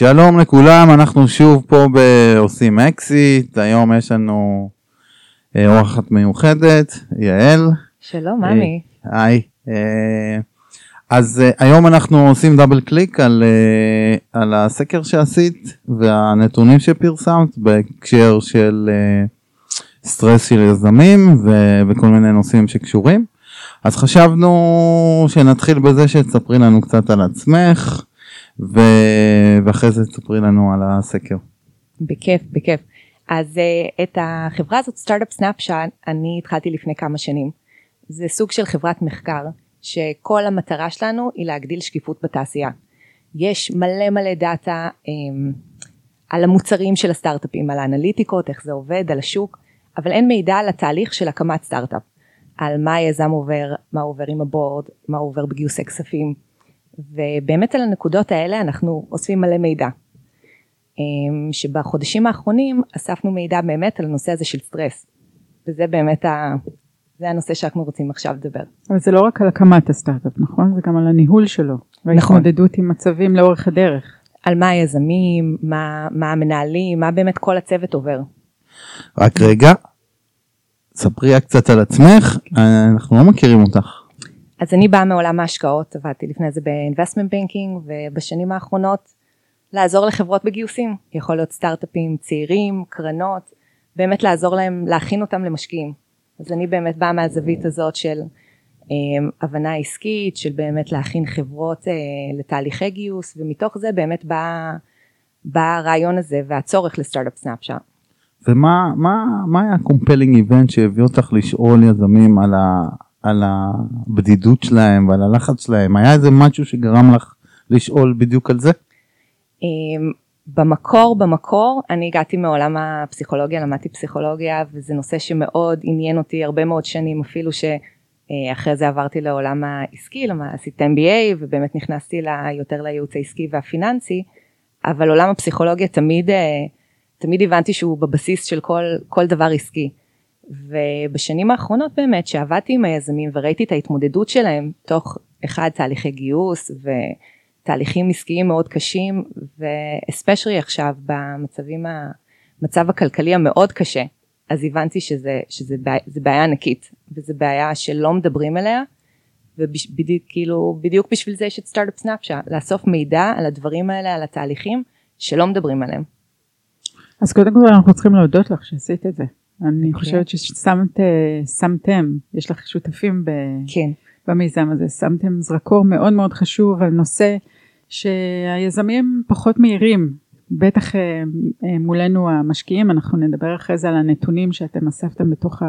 שלום לכולם, אנחנו שוב פה בעושים אקזיט, היום יש לנו אה, אורחת מיוחדת, יעל. שלום, ממי. אה, היי. אה, אז היום אנחנו עושים double click על, על הסקר שעשית והנתונים שפרסמת בהקשר של סטרס של יזמים ו- וכל מיני נושאים שקשורים. אז חשבנו שנתחיל בזה שתספרי לנו קצת על עצמך. ו... ואחרי זה תספרי לנו על הסקר. בכיף, בכיף. אז uh, את החברה הזאת, Startup Snapshot, אני התחלתי לפני כמה שנים. זה סוג של חברת מחקר, שכל המטרה שלנו היא להגדיל שקיפות בתעשייה. יש מלא מלא data um, על המוצרים של הסטארט-אפים, על האנליטיקות, איך זה עובד, על השוק, אבל אין מידע על התהליך של הקמת סטארט-אפ. על מה היזם עובר, מה עובר עם ה board, מה עובר בגיוסי כספים. ובאמת על הנקודות האלה אנחנו אוספים מלא מידע. אמ, שבחודשים האחרונים אספנו מידע באמת על הנושא הזה של סטרס. וזה באמת ה... זה הנושא שאנחנו רוצים עכשיו לדבר. אבל זה לא רק על הקמת הסטארט-אפ, נכון? זה גם על הניהול שלו. נכון. וההתמודדות עם מצבים לאורך הדרך. על מה היזמים, מה, מה המנהלים, מה באמת כל הצוות עובר. רק רגע, ספרי קצת על עצמך, אנחנו לא מכירים אותך. אז אני באה מעולם ההשקעות, עבדתי לפני זה ב-investment banking ובשנים האחרונות לעזור לחברות בגיוסים, יכול להיות סטארט-אפים צעירים, קרנות, באמת לעזור להם, להכין אותם למשקיעים. אז אני באמת באה מהזווית הזאת של אה, הבנה עסקית, של באמת להכין חברות אה, לתהליכי גיוס, ומתוך זה באמת בא, בא הרעיון הזה והצורך לסטארט-אפ סנאפשאט. ומה מה, מה היה ה-compelling event שהביא אותך לשאול יזמים על ה... על הבדידות שלהם ועל הלחץ שלהם? היה איזה משהו שגרם לך לשאול בדיוק על זה? אמ, במקור במקור אני הגעתי מעולם הפסיכולוגיה למדתי פסיכולוגיה וזה נושא שמאוד עניין אותי הרבה מאוד שנים אפילו שאחרי זה עברתי לעולם העסקי עשיתי MBA ובאמת נכנסתי יותר לייעוץ העסקי והפיננסי אבל עולם הפסיכולוגיה תמיד תמיד הבנתי שהוא בבסיס של כל כל דבר עסקי ובשנים האחרונות באמת שעבדתי עם היזמים וראיתי את ההתמודדות שלהם תוך אחד תהליכי גיוס ותהליכים עסקיים מאוד קשים ואספשרי עכשיו במצבים המצב הכלכלי המאוד קשה אז הבנתי שזה, שזה בעיה, בעיה ענקית וזה בעיה שלא מדברים עליה ובדיוק כאילו בדיוק בשביל זה יש את סטארט-אפ סנאפשאט לאסוף מידע על הדברים האלה על התהליכים שלא מדברים עליהם. אז קודם כל אנחנו צריכים להודות לך שעשית את זה. אני okay. חושבת ששמתם, יש לך שותפים ב, כן. במיזם הזה, שמתם זרקור מאוד מאוד חשוב על נושא שהיזמים פחות מהירים, בטח אה, אה, מולנו המשקיעים, אנחנו נדבר אחרי זה על הנתונים שאתם אספתם בתוך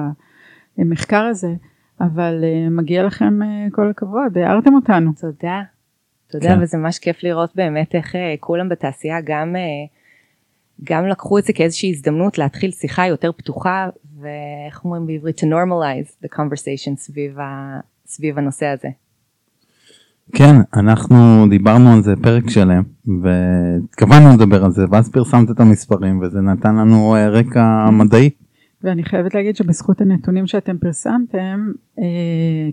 המחקר הזה, אבל אה, מגיע לכם כל הכבוד, הערתם אותנו. תודה, תודה, כן. וזה ממש כיף לראות באמת איך כולם בתעשייה גם גם לקחו את זה כאיזושהי הזדמנות להתחיל שיחה יותר פתוחה ואיך אומרים בעברית to normalize the conversation סביב, ה, סביב הנושא הזה. כן, אנחנו דיברנו על זה פרק שלם והתכוונו לדבר על זה ואז פרסמת את המספרים וזה נתן לנו אה, רקע מדעי. ואני חייבת להגיד שבזכות הנתונים שאתם פרסמתם אה,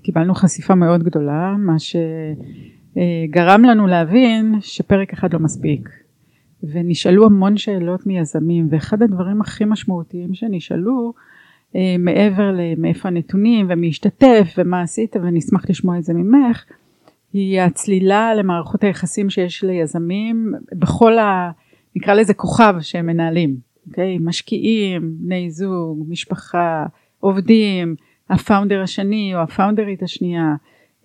קיבלנו חשיפה מאוד גדולה מה שגרם לנו להבין שפרק אחד לא מספיק ונשאלו המון שאלות מיזמים ואחד הדברים הכי משמעותיים שנשאלו אה, מעבר למאיפה הנתונים ומי השתתף ומה עשית ונשמח לשמוע את זה ממך היא הצלילה למערכות היחסים שיש ליזמים בכל ה... נקרא לזה כוכב שהם מנהלים, אוקיי? משקיעים, בני זוג, משפחה, עובדים, הפאונדר השני או הפאונדרית השנייה,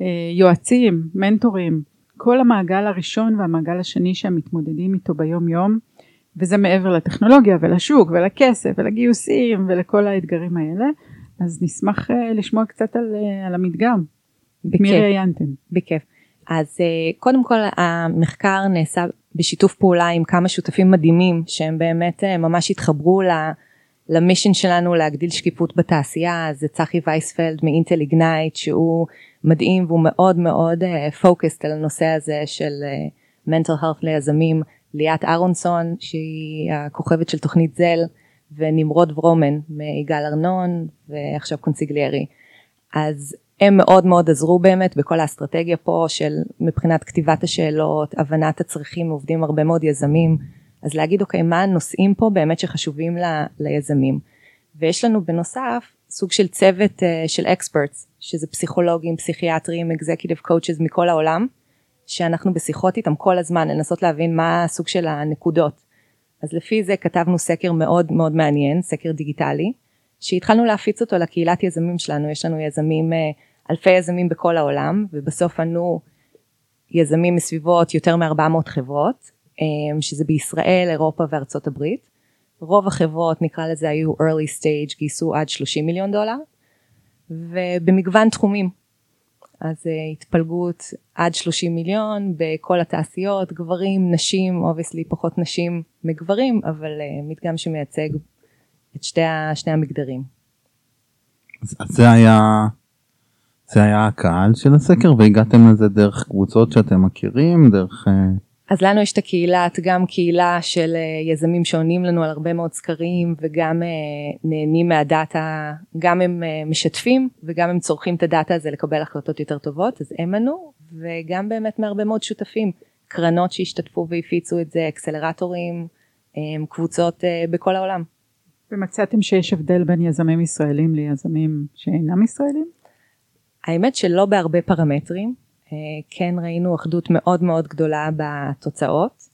אה, יועצים, מנטורים כל המעגל הראשון והמעגל השני שהם מתמודדים איתו ביום יום וזה מעבר לטכנולוגיה ולשוק ולכסף ולגיוסים ולכל האתגרים האלה אז נשמח uh, לשמוע קצת על, uh, על המדגם. בכיף. מי ראיינתם? בכיף. אז uh, קודם כל המחקר נעשה בשיתוף פעולה עם כמה שותפים מדהימים שהם באמת ממש התחברו ל... ל mission שלנו להגדיל שקיפות בתעשייה זה צחי וייספלד מ Intel Ignite שהוא מדהים והוא מאוד מאוד focused uh, על הנושא הזה של uh, mental health ליזמים. ליאת אהרונסון שהיא הכוכבת של תוכנית זל ונמרוד ורומן מיגאל ארנון ועכשיו Consiglieri אז הם מאוד מאוד עזרו באמת בכל האסטרטגיה פה של מבחינת כתיבת השאלות, הבנת הצרכים, עובדים הרבה מאוד יזמים, אז להגיד אוקיי מה הנושאים פה באמת שחשובים ל, ליזמים. ויש לנו בנוסף סוג של צוות uh, של experts, שזה פסיכולוגים, פסיכיאטרים, executive coaches מכל העולם, שאנחנו בשיחות איתם כל הזמן לנסות להבין מה הסוג של הנקודות. אז לפי זה כתבנו סקר מאוד מאוד מעניין, סקר דיגיטלי, שהתחלנו להפיץ אותו לקהילת יזמים שלנו, יש לנו יזמים, אה, אלפי יזמים בכל העולם, ובסוף ענו יזמים מסביבות יותר מ-400 חברות, שזה בישראל, אירופה וארצות הברית. רוב החברות נקרא לזה היו early stage, גייסו עד 30 מיליון דולר, ובמגוון תחומים. אז uh, התפלגות עד 30 מיליון בכל התעשיות, גברים, נשים, obviously פחות נשים מגברים, אבל uh, מדגם שמייצג את שתי, שני המגדרים. אז, אז זה היה זה היה הקהל של הסקר והגעתם לזה דרך קבוצות שאתם מכירים דרך. אז לנו יש את הקהילת, גם קהילה של אה, יזמים שעונים לנו על הרבה מאוד סקרים וגם אה, נהנים מהדאטה, גם הם אה, משתפים וגם הם צורכים את הדאטה הזה לקבל החלטות יותר טובות, אז הם ענו, וגם באמת מהרבה מאוד שותפים, קרנות שהשתתפו והפיצו את זה, אקסלרטורים, קבוצות בכל העולם. ומצאתם שיש הבדל בין יזמים ישראלים ליזמים שאינם ישראלים? האמת שלא בהרבה פרמטרים. אה, כן ראינו אחדות מאוד מאוד גדולה בתוצאות,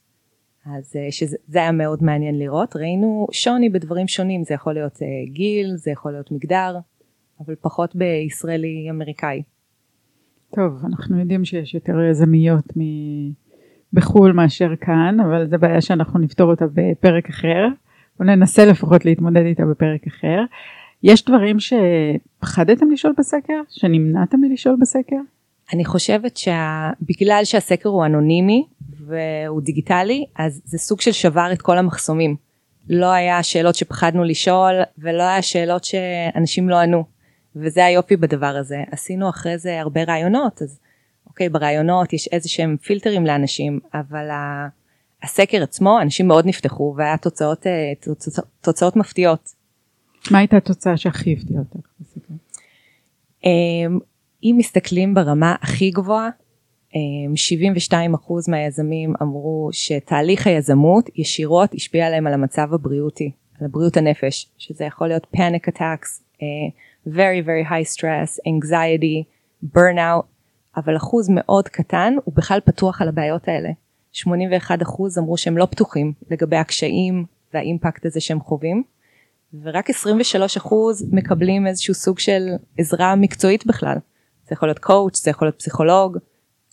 אז אה, שזה היה מאוד מעניין לראות, ראינו שוני בדברים שונים, זה יכול להיות אה, גיל, זה יכול להיות מגדר, אבל פחות בישראלי אמריקאי. טוב, אנחנו יודעים שיש יותר יזמיות מ... בחו"ל מאשר כאן, אבל זו בעיה שאנחנו נפתור אותה בפרק אחר, או ננסה לפחות להתמודד איתה בפרק אחר. יש דברים שפחדתם לשאול בסקר? שנמנעתם מלשאול בסקר? אני חושבת שבגלל שהסקר הוא אנונימי והוא דיגיטלי אז זה סוג של שבר את כל המחסומים. לא היה שאלות שפחדנו לשאול ולא היה שאלות שאנשים לא ענו וזה היופי בדבר הזה עשינו אחרי זה הרבה רעיונות אז אוקיי ברעיונות יש איזה שהם פילטרים לאנשים אבל הסקר עצמו אנשים מאוד נפתחו והיה תוצאות אה, תוצאות, תוצאות מפתיעות. מה הייתה התוצאה שהכי הפתיעה אותך בסקר? אם מסתכלים ברמה הכי גבוהה 72% אמ, מהיזמים אמרו שתהליך היזמות ישירות השפיע עליהם על המצב הבריאותי, על הבריאות הנפש, שזה יכול להיות panic attacks, uh, very very high stress, anxiety, burnout, אבל אחוז מאוד קטן הוא בכלל פתוח על הבעיות האלה. 81% אמרו שהם לא פתוחים לגבי הקשיים והאימפקט הזה שהם חווים, ורק 23% מקבלים איזשהו סוג של עזרה מקצועית בכלל. זה יכול להיות קואוץ', זה יכול להיות פסיכולוג,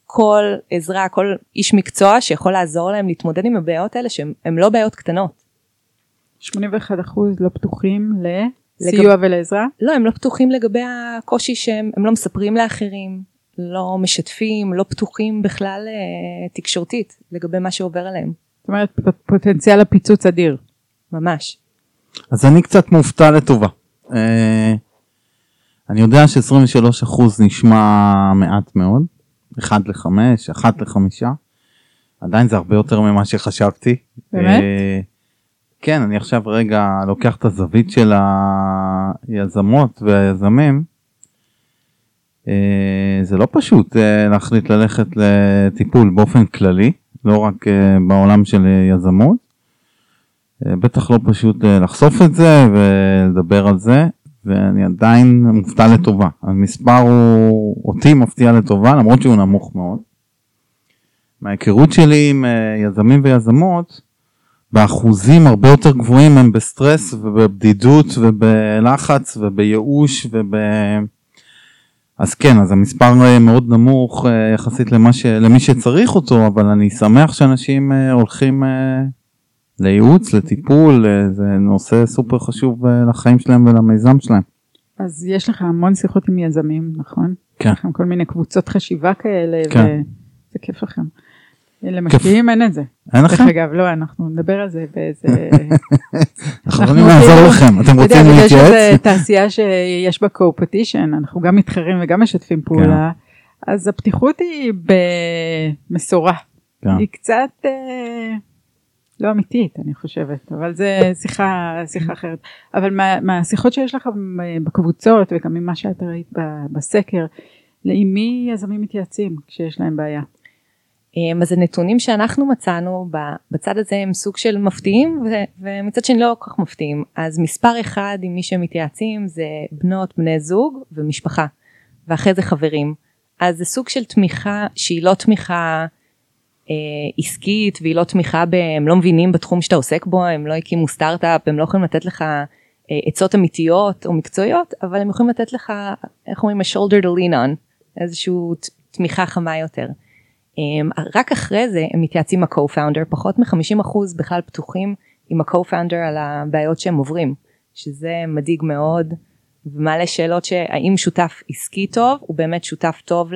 כל עזרה, כל איש מקצוע שיכול לעזור להם להתמודד עם הבעיות האלה שהן לא בעיות קטנות. 81% לא פתוחים לסיוע לגב... ולעזרה? לא, הם לא פתוחים לגבי הקושי שהם לא מספרים לאחרים, לא משתפים, לא פתוחים בכלל אה, תקשורתית לגבי מה שעובר עליהם. זאת אומרת פוטנציאל הפיצוץ אדיר. ממש. אז אני קצת מופתע לטובה. אה, אני יודע ש-23% נשמע מעט מאוד, 1 ל-5, 1 ל-5, עדיין זה הרבה יותר ממה שחשבתי. באמת? אה, כן, אני עכשיו רגע לוקח את הזווית של היזמות והיזמים. אה, זה לא פשוט אה, להחליט ללכת לטיפול באופן כללי, לא רק בעולם של יזמות. בטח לא פשוט לחשוף את זה ולדבר על זה. ואני עדיין מופתע לטובה. המספר הוא אותי מפתיע לטובה למרות שהוא נמוך מאוד. מההיכרות שלי עם אה, יזמים ויזמות, באחוזים הרבה יותר גבוהים הם בסטרס ובבדידות ובלחץ ובייאוש וב... אז כן, אז המספר אה, מאוד נמוך אה, יחסית למה ש... למי שצריך אותו, אבל אני שמח שאנשים הולכים לייעוץ, לטיפול, זה נושא סופר חשוב אה, לחיים שלהם ולמיזם שלהם. אז יש לך המון שיחות עם יזמים, נכון? כן. יש לכם כל מיני קבוצות חשיבה כאלה, כן. וזה כיף לכם. למשקיעים אין את זה. אין לכם? דרך אגב, לא, אנחנו נדבר על זה באיזה... אנחנו יכולים לעזור לכם, אתם רוצים להתייעץ? יש איזה תעשייה שיש בה קו-פטישן, אנחנו גם מתחרים וגם משתפים פעולה, כן. אז הפתיחות היא במשורה. כן. היא קצת... לא אמיתית אני חושבת אבל זה שיחה שיחה אחרת. אבל מה, מהשיחות שיש לך בקבוצות וגם ממה שאת ראית בסקר עם מי יזמים מתייעצים כשיש להם בעיה. אמ, אז הנתונים שאנחנו מצאנו בצד הזה הם סוג של מפתיעים ומצד שני לא כל כך מפתיעים. אז מספר אחד עם מי שמתייעצים זה בנות בני זוג ומשפחה ואחרי זה חברים. אז זה סוג של תמיכה שהיא לא תמיכה עסקית והיא לא תמיכה ב... הם לא מבינים בתחום שאתה עוסק בו הם לא הקימו סטארט-אפ הם לא יכולים לתת לך אה, עצות אמיתיות או מקצועיות אבל הם יכולים לתת לך איך אומרים a shoulder to lean on איזושהי תמיכה חמה יותר. Um, רק אחרי זה הם מתייעצים עם ה-co-founder פחות מ-50% בכלל פתוחים עם ה-co-founder על הבעיות שהם עוברים שזה מדאיג מאוד ומעלה שאלות שהאם שותף עסקי טוב הוא באמת שותף טוב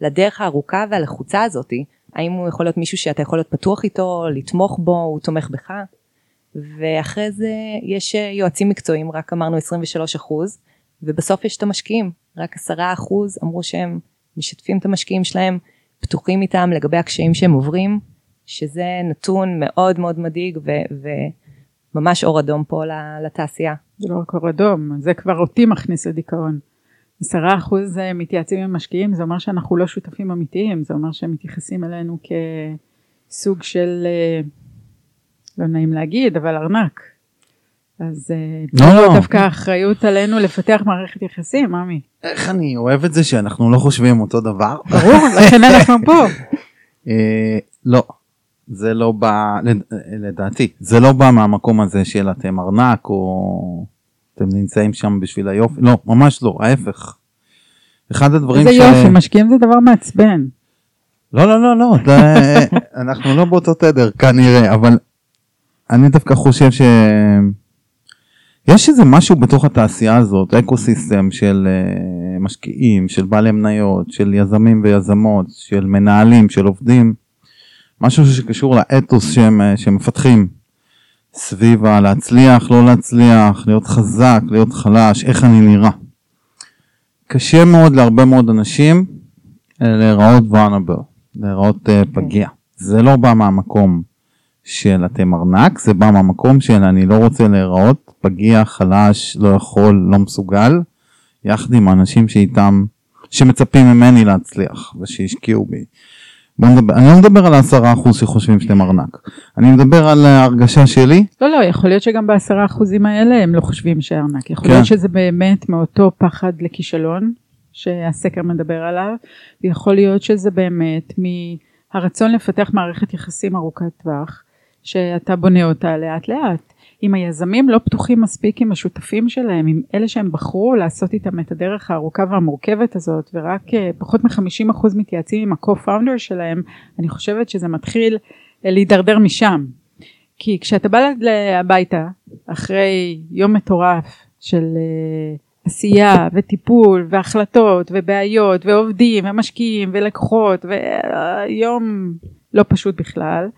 לדרך הארוכה והלחוצה הזאתי האם הוא יכול להיות מישהו שאתה יכול להיות פתוח איתו לתמוך בו הוא תומך בך ואחרי זה יש יועצים מקצועיים רק אמרנו 23 ובסוף יש את המשקיעים רק 10 אמרו שהם משתפים את המשקיעים שלהם פתוחים איתם לגבי הקשיים שהם עוברים שזה נתון מאוד מאוד מדאיג וממש אור אדום פה לתעשייה. זה לא רק אור אדום זה כבר אותי מכניס לדיכאון. עשרה אחוז מתייעצים עם משקיעים זה אומר שאנחנו לא שותפים אמיתיים זה אומר שהם מתייחסים אלינו כסוג של אה, לא נעים להגיד אבל ארנק. אז אה, לא, לא. דווקא האחריות עלינו לפתח מערכת יחסים, ממי. איך אני אוהב את זה שאנחנו לא חושבים אותו דבר. ברור, לכן אנחנו פה. אה, לא, זה לא בא, לדעתי, זה לא בא מהמקום הזה של אתם ארנק או אתם נמצאים שם בשביל היופי, לא, ממש לא, ההפך. אחד הדברים ש... איזה יופי, משקיעים זה דבר מעצבן. לא, לא, לא, לא, אנחנו לא באותו תדר כנראה, אבל אני דווקא חושב ש... יש איזה משהו בתוך התעשייה הזאת, אקו סיסטם של uh, משקיעים, של בעלי מניות, של יזמים ויזמות, של מנהלים, של עובדים, משהו שקשור לאתוס שהם, uh, שהם מפתחים סביב הלהצליח, לא להצליח, להיות חזק, להיות חלש, איך אני נראה. קשה מאוד להרבה מאוד אנשים uh, להיראות vulnerable, להיראות uh, פגיע. זה לא בא מהמקום של אתם ארנק, זה בא מהמקום של אני לא רוצה להיראות פגיע, חלש, לא יכול, לא מסוגל, יחד עם האנשים שאיתם, שמצפים ממני להצליח ושהשקיעו בי. נדבר, אני לא מדבר על העשרה אחוז שחושבים שאתם ארנק, אני מדבר על ההרגשה שלי. לא, לא, יכול להיות שגם בעשרה אחוזים האלה הם לא חושבים שארנק, יכול כן. להיות שזה באמת מאותו פחד לכישלון שהסקר מדבר עליו, ויכול להיות שזה באמת מהרצון לפתח מערכת יחסים ארוכת טווח, שאתה בונה אותה לאט לאט. אם היזמים לא פתוחים מספיק עם השותפים שלהם, עם אלה שהם בחרו לעשות איתם את הדרך הארוכה והמורכבת הזאת, ורק אה, פחות מ-50% מתייעצים עם ה-co-founder שלהם, אני חושבת שזה מתחיל אה, להידרדר משם. כי כשאתה בא הביתה, אחרי יום מטורף של אה, עשייה וטיפול והחלטות ובעיות ועובדים ומשקיעים ולקוחות ויום לא פשוט בכלל,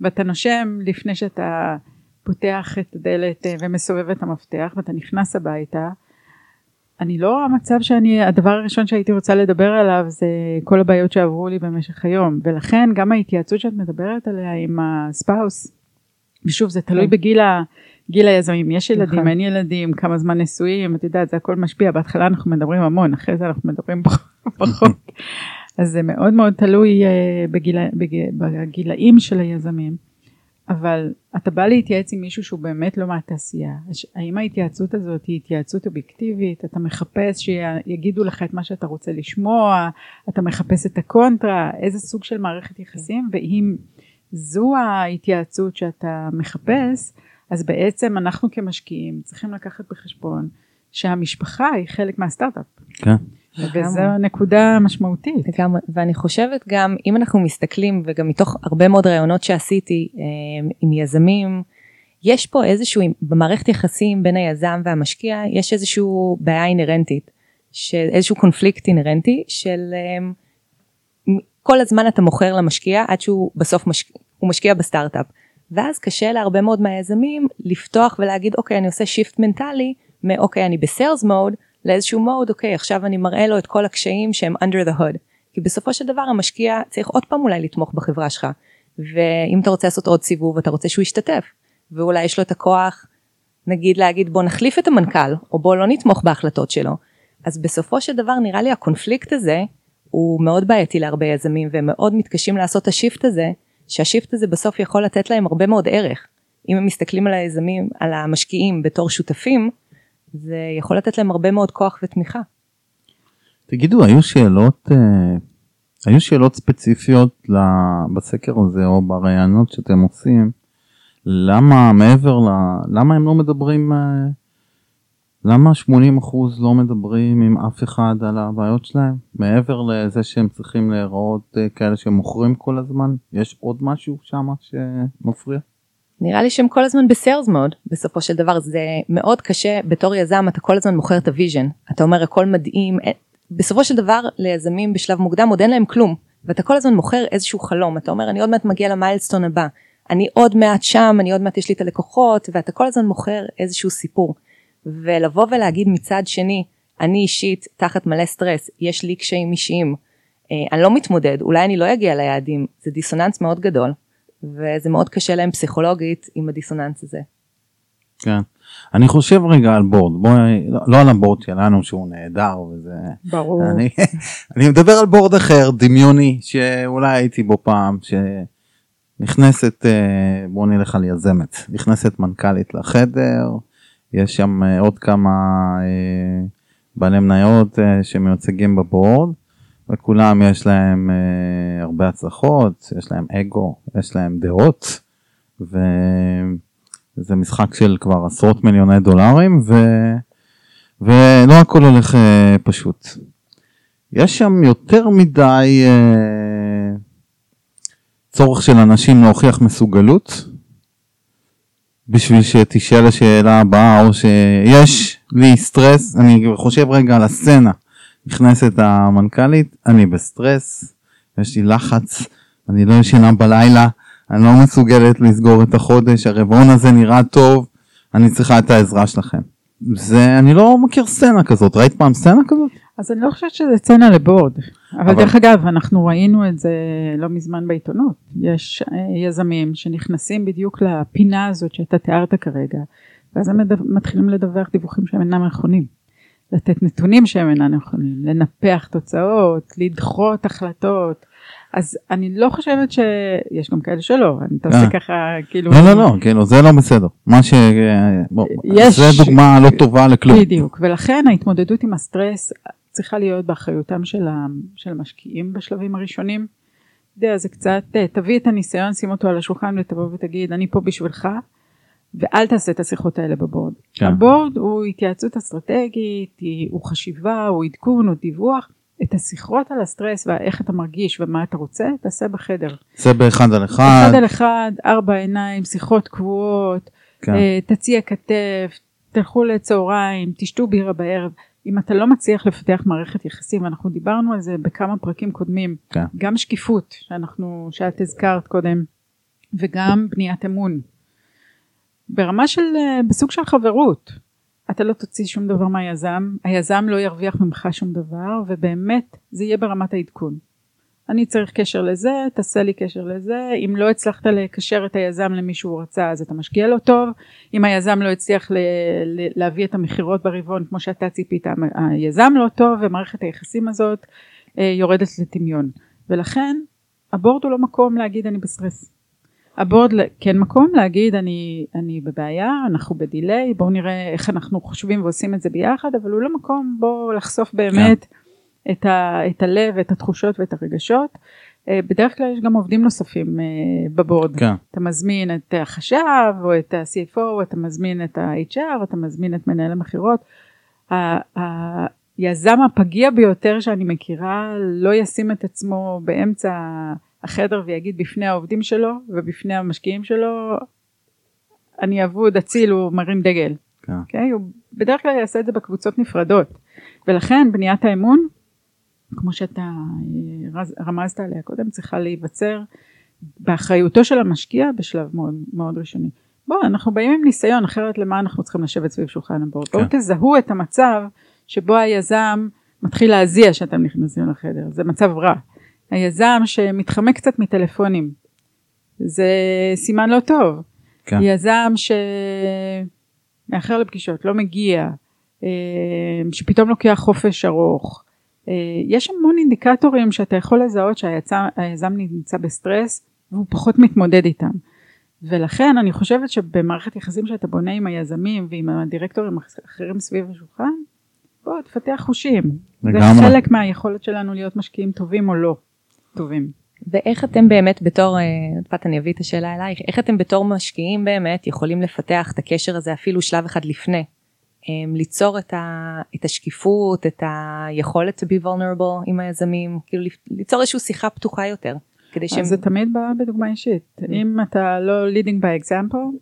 ואתה נושם לפני שאתה פותח את הדלת אה, ומסובב את המפתח ואתה נכנס הביתה אני לא המצב שאני הדבר הראשון שהייתי רוצה לדבר עליו זה כל הבעיות שעברו לי במשך היום ולכן גם ההתייעצות שאת מדברת עליה עם הספאוס ושוב זה תלוי כן. בגיל ה, גיל היזמים יש ילדים נכון. אין ילדים כמה זמן נשואים את יודעת זה הכל משפיע בהתחלה אנחנו מדברים המון אחרי זה אנחנו מדברים פחות אז זה מאוד מאוד תלוי בגיל, בגילאים של היזמים. אבל אתה בא להתייעץ עם מישהו שהוא באמת לא מהתעשייה. האם ההתייעצות הזאת היא התייעצות אובייקטיבית? אתה מחפש שיגידו לך את מה שאתה רוצה לשמוע? אתה מחפש את הקונטרה? איזה סוג של מערכת יחסים? ואם זו ההתייעצות שאתה מחפש אז בעצם אנחנו כמשקיעים צריכים לקחת בחשבון שהמשפחה היא חלק מהסטארט-אפ. כן. וזו נקודה משמעותית. לגמרי, ואני חושבת גם אם אנחנו מסתכלים וגם מתוך הרבה מאוד רעיונות שעשיתי אה, עם יזמים, יש פה איזשהו, במערכת יחסים בין היזם והמשקיע יש איזשהו בעיה אינהרנטית, של איזשהו קונפליקט אינהרנטי של אה, כל הזמן אתה מוכר למשקיע עד שהוא בסוף משקיע, הוא משקיע בסטארט-אפ. ואז קשה להרבה מאוד מהיזמים לפתוח ולהגיד אוקיי אני עושה shift מנטלי מאוקיי אני ב sales mode לאיזשהו mode אוקיי עכשיו אני מראה לו את כל הקשיים שהם under the hood. כי בסופו של דבר המשקיע צריך עוד פעם אולי לתמוך בחברה שלך. ואם אתה רוצה לעשות עוד סיבוב אתה רוצה שהוא ישתתף. ואולי יש לו את הכוח נגיד להגיד בוא נחליף את המנכ"ל או בוא לא נתמוך בהחלטות שלו אז בסופו של דבר נראה לי הקונפליקט הזה הוא מאוד בעייתי להרבה יזמים והם מאוד מתקשים לעשות את השיפט הזה שהשיפט הזה בסוף יכול לתת להם הרבה מאוד ערך. אם הם מסתכלים על היזמים על המשקיעים בתור שותפים זה יכול לתת להם הרבה מאוד כוח ותמיכה. תגידו היו שאלות אה, היו שאלות ספציפיות בסקר הזה או בראיונות שאתם עושים למה מעבר ל... למה הם לא מדברים, אה, למה 80% לא מדברים עם אף אחד על הבעיות שלהם? מעבר לזה שהם צריכים להיראות אה, כאלה שמוכרים כל הזמן, יש עוד משהו שם שמפריע? נראה לי שהם כל הזמן ב sales mode בסופו של דבר. זה מאוד קשה בתור יזם אתה כל הזמן מוכר את ה vision. אתה אומר הכל מדהים. בסופו של דבר ליזמים בשלב מוקדם עוד אין להם כלום ואתה כל הזמן מוכר איזשהו חלום. אתה אומר אני עוד מעט מגיע ל milestone הבא. אני עוד מעט שם, אני עוד מעט יש לי את הלקוחות, ואתה כל הזמן מוכר איזשהו סיפור. ולבוא ולהגיד מצד שני, אני אישית תחת מלא סטרס, יש לי קשיים אישיים, אה, אני לא מתמודד, אולי אני לא אגיע ליעדים, זה דיסוננס מאוד גדול, וזה מאוד קשה להם פסיכולוגית עם הדיסוננס הזה. כן. אני חושב רגע על board, בואי, לא, לא על ה board שלנו שהוא נהדר וזה, ברור, אני, אני מדבר על board אחר, דמיוני, שאולי הייתי בו פעם, ש... נכנסת, אה, בואו נלך על יזמת, נכנסת מנכ"לית לחדר, יש שם אה, עוד כמה אה, בעלי מניות שמיוצגים בבורד, וכולם יש להם הרבה הצלחות, יש להם אגו, יש להם דעות, וזה משחק של כבר עשרות מיליוני דולרים, ו... ולא הכל הולך פשוט. יש שם יותר מדי צורך של אנשים להוכיח מסוגלות בשביל שתשאל השאלה הבאה או שיש לי סטרס אני חושב רגע על הסצנה נכנסת המנכ"לית אני בסטרס יש לי לחץ אני לא ישנה בלילה אני לא מסוגלת לסגור את החודש הרבעון הזה נראה טוב אני צריכה את העזרה שלכם. זה אני לא מכיר סצנה כזאת ראית פעם סצנה כזאת? אז אני לא חושבת שזה סצנה ל board, אבל, אבל דרך אגב אנחנו ראינו את זה לא מזמן בעיתונות, יש אה, יזמים שנכנסים בדיוק לפינה הזאת שאתה תיארת כרגע, ואז הם מתחילים לדווח דיווחים שהם אינם נכונים, לתת נתונים שהם אינם נכונים, לנפח תוצאות, לדחות החלטות, אז אני לא חושבת שיש גם כאלה שלא, אתה עושה אה. ככה כאילו... לא לא לא, כאילו זה לא בסדר, מה ש... בוא, יש... זה דוגמה לא טובה לכלום. בדיוק, ולכן ההתמודדות עם הסטרס צריכה להיות באחריותם של, המשקיעים בשלבים הראשונים. אתה יודע, זה קצת, תביא את הניסיון, שים אותו על השולחן ותבוא ותגיד, אני פה בשבילך, ואל תעשה את השיחות האלה בבורד. כן. הבורד הוא התייעצות אסטרטגית, הוא חשיבה, הוא עדכון, הוא דיווח. את השיחות על הסטרס ואיך אתה מרגיש ומה אתה רוצה, תעשה בחדר. זה באחד על אחד. אחד על אחד, ארבע עיניים, שיחות קבועות, כן. אה, תציע כתף, תלכו לצהריים, תשתו בירה בערב. אם אתה לא מצליח לפתח מערכת יחסים, אנחנו דיברנו על זה בכמה פרקים קודמים, כן. גם שקיפות, שאנחנו, שאת הזכרת קודם, וגם בניית אמון. ברמה של, אה, בסוג של חברות. אתה לא תוציא שום דבר מהיזם, היזם לא ירוויח ממך שום דבר, ובאמת זה יהיה ברמת העדכון. אני צריך קשר לזה, תעשה לי קשר לזה, אם לא הצלחת לקשר את היזם למי שהוא רצה אז אתה משקיע לו טוב, אם היזם לא הצליח ל- ל- להביא את המכירות ברבעון כמו שאתה ציפית, היזם לא טוב ומערכת היחסים הזאת אה, יורדת לטמיון, ולכן הבורד הוא לא מקום להגיד אני בסטרס. הבורד כן מקום להגיד אני, אני בבעיה, אנחנו בדיליי, בואו נראה איך אנחנו חושבים ועושים את זה ביחד, אבל הוא לא מקום בואו לחשוף באמת כן. את, ה, את הלב, את התחושות ואת הרגשות. אה, בדרך כלל יש גם עובדים נוספים אה, בבורד. כן. אתה מזמין את החשב או את ה-CFO, אתה מזמין את ה-HR, אתה מזמין את מנהל המכירות. היזם הפגיע ביותר שאני מכירה לא ישים את עצמו באמצע החדר ויגיד בפני העובדים שלו ובפני המשקיעים שלו אני אבוד אציל הוא מרים דגל. כן. Okay. אוקיי? הוא בדרך כלל יעשה את זה בקבוצות נפרדות ולכן בניית האמון כמו שאתה אה, רמזת עליה קודם צריכה להיווצר באחריותו של המשקיע בשלב מאוד מאוד ראשוני. בואו אנחנו באים עם ניסיון אחרת למה אנחנו צריכים לשבת סביב שולחן הבורד. כן. בואו תזהו את המצב שבו היזם מתחיל להזיע שאתם נכנסים לחדר זה מצב רע. היזם שמתחמק קצת מטלפונים זה סימן לא טוב. כן. יזם שמאחר לפגישות, לא מגיע, אה, שפתאום לוקח חופש ארוך. אה, יש המון אינדיקטורים שאתה יכול לזהות שהיזם נמצא בסטרס והוא פחות מתמודד איתם. ולכן אני חושבת שבמערכת יחסים שאתה בונה עם היזמים ועם הדירקטורים האחרים סביב השולחן, בוא תפתח חושים. לגמרי. זה חלק מהיכולת שלנו להיות משקיעים טובים או לא טובים. ואיך אתם באמת בתור, פת אני אביא את השאלה אלייך, איך אתם בתור משקיעים באמת יכולים לפתח את הקשר הזה אפילו שלב אחד לפני, אמ, ליצור את, ה, את השקיפות, את היכולת to be vulnerable עם היזמים, כאילו ליצור איזושהי שיחה פתוחה יותר. כדי שהם... זה תמיד בא בדוגמה אישית. Mm. אם אתה לא leading by example,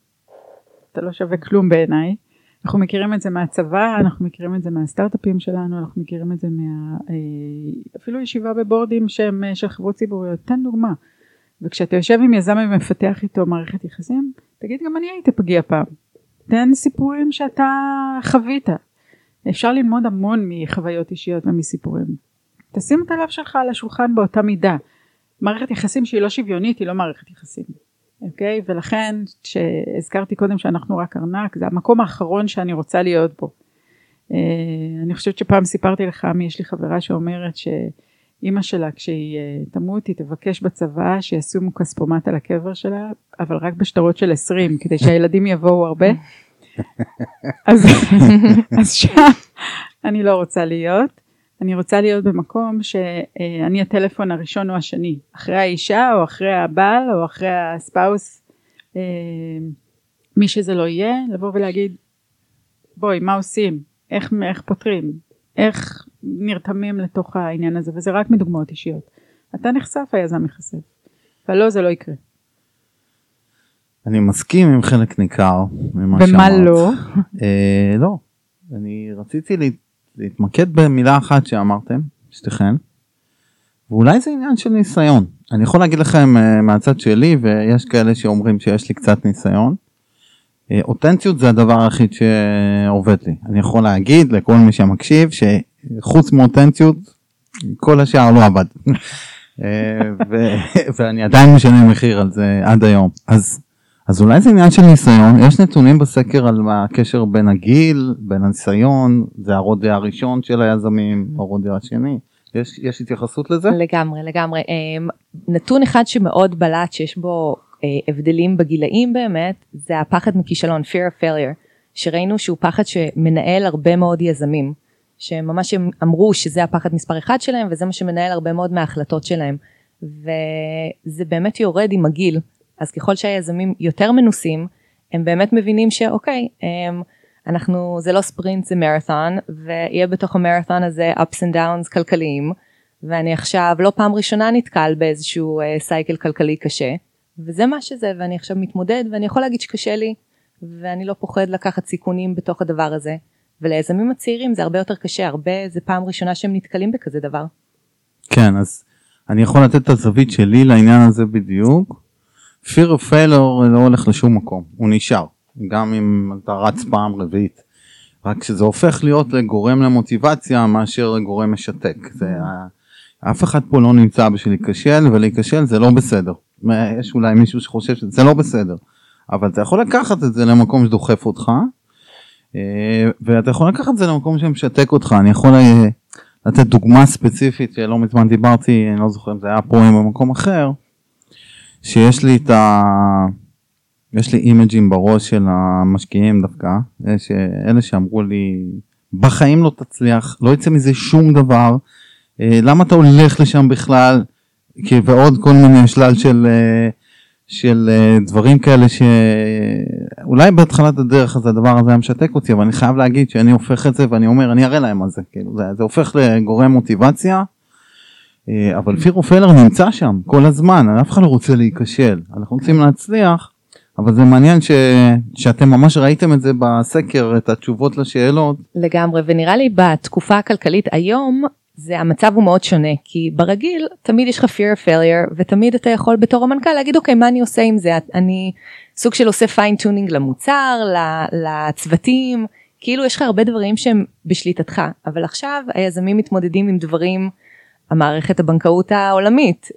אתה לא שווה כלום בעיניי. אנחנו מכירים את זה מהצבא, אנחנו מכירים את זה מהסטארט-אפים שלנו, אנחנו מכירים את זה מה... אה, אפילו ישיבה בבורדים שהם אה, של חברות ציבוריות. תן דוגמה. וכשאתה יושב עם יזם ומפתח איתו מערכת יחסים, תגיד גם אני הייתי פגיע פעם. תן סיפורים שאתה חווית. אפשר ללמוד המון מחוויות אישיות ומסיפורים. תשים את הלב שלך על השולחן באותה מידה. מערכת יחסים שהיא לא שוויונית היא לא מערכת יחסים. אוקיי? ולכן שהזכרתי קודם שאנחנו רק ארנק, זה המקום האחרון שאני רוצה להיות בו. אה, אני חושבת שפעם סיפרתי לך מי יש לי חברה שאומרת שאימא שלה כשהיא אה, תמות היא תבקש בצבא שישימו כספומט על הקבר שלה, אבל רק בשטרות של 20 כדי שהילדים יבואו הרבה. אז, אז שם אני לא רוצה להיות. אני רוצה להיות במקום שאני הטלפון הראשון או השני, אחרי האישה או אחרי הבעל או אחרי הספאוס, אה, מי שזה לא יהיה, לבוא ולהגיד בואי מה עושים, איך, איך פותרים, איך נרתמים לתוך העניין הזה וזה רק מדוגמאות אישיות. אתה נחשף היזם ייחשף, ולא זה לא יקרה. אני מסכים עם חלק ניכר ממה שאמרת. ומה לא? אה, לא, אני רציתי להתמקד במילה אחת שאמרתם, שתיכן, ואולי זה עניין של ניסיון. אני יכול להגיד לכם uh, מהצד שלי, ויש כאלה שאומרים שיש לי קצת ניסיון, uh, אותנטיות זה הדבר היחיד שעובד לי. אני יכול להגיד לכל מי שמקשיב שחוץ מאותנטיות, כל השאר לא עבד. uh, ואני עדיין משלם מחיר על זה עד היום. אז אז אולי זה עניין של ניסיון, יש נתונים בסקר על הקשר בין הגיל, בין הניסיון, זה הרודיה הראשון של היזמים. הרודיה השני, יש, יש התייחסות לזה? לגמרי, לגמרי. אמ, נתון אחד שמאוד בלט שיש בו אה, הבדלים בגילאים באמת, זה הפחד מכישלון, fear of failure, שראינו שהוא פחד שמנהל הרבה מאוד יזמים, שממש הם אמרו שזה הפחד מספר אחד שלהם וזה מה שמנהל הרבה מאוד מההחלטות שלהם. וזה באמת יורד עם הגיל. אז ככל שהיזמים יותר מנוסים, הם באמת מבינים שאוקיי, הם, אנחנו, זה לא ספרינט זה מרתון, ויהיה בתוך המרתון הזה ups and downs כלכליים, ואני עכשיו לא פעם ראשונה נתקל באיזשהו uh, סייקל כלכלי קשה, וזה מה שזה, ואני עכשיו מתמודד, ואני יכול להגיד שקשה לי, ואני לא פוחד לקחת סיכונים בתוך הדבר הזה. וליזמים הצעירים זה הרבה יותר קשה, הרבה, זה פעם ראשונה שהם נתקלים בכזה דבר. כן, אז אני יכול לתת את הזווית שלי לעניין הזה בדיוק. Fear of failure לא הולך לשום מקום, הוא נשאר, גם אם אתה רץ פעם רביעית. רק שזה הופך להיות גורם למוטיבציה מאשר גורם משתק. זה, אף אחד פה לא נמצא בשביל להיכשל, ולהיכשל זה לא בסדר. יש אולי מישהו שחושב שזה לא בסדר, אבל אתה יכול לקחת את זה למקום שדוחף אותך, אה, ואתה יכול לקחת את זה למקום שמשתק אותך. אני יכול אה, לתת דוגמה ספציפית שלא מזמן דיברתי, אני לא זוכר אם זה היה פה או במקום אחר. שיש לי את ה... יש לי אימג'ים בראש של המשקיעים דווקא, אלה שאמרו לי, בחיים לא תצליח, לא יצא מזה שום דבר, אה, למה אתה הולך לשם בכלל, ועוד כל מיני שלל של, אה, של אה, דברים כאלה שאולי בהתחלת הדרך הזה הדבר הזה היה משתק אותי, אבל אני חייב להגיד שאני הופך את זה ואני אומר, אני אראה להם מה זה, כאילו, זה, זה הופך לגורם מוטיבציה. אה, אבל פירו פלר נמצא שם כל הזמן, אף אחד לא רוצה להיכשל, אנחנו רוצים להצליח, אבל זה מעניין ש... שאתם ממש ראיתם את זה בסקר, את התשובות לשאלות. לגמרי, ונראה לי בתקופה הכלכלית היום, זה המצב הוא מאוד שונה, כי ברגיל תמיד יש לך fear of failure, ותמיד אתה יכול בתור המנכ"ל להגיד אוקיי מה אני עושה עם זה, אני סוג של עושה fine tuning למוצר, לצוותים, כאילו יש לך הרבה דברים שהם בשליטתך, אבל עכשיו היזמים מתמודדים עם דברים המערכת הבנקאות העולמית,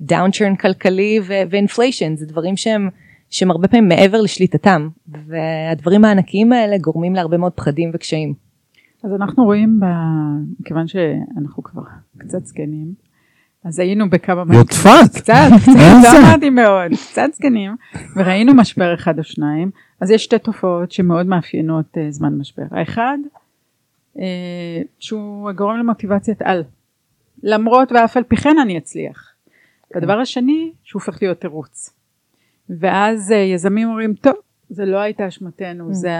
downturn כלכלי ו inflation, זה דברים שהם, שהם הרבה פעמים מעבר לשליטתם, והדברים הענקיים האלה גורמים להרבה מאוד פחדים וקשיים. אז אנחנו רואים, ב... מכיוון שאנחנו כבר קצת זקנים, אז היינו בכמה... יודפת! קצת, קצת, אמרתי מאוד, קצת זקנים, וראינו משבר אחד או שניים, אז יש שתי תופעות שמאוד מאפיינות uh, זמן משבר. האחד, uh, שהוא גורם למוטיבציית על, למרות ואף על פי כן אני אצליח. והדבר השני, שהוא הופך להיות תירוץ. ואז uh, יזמים אומרים, טוב, זה לא הייתה אשמתנו, mm. זה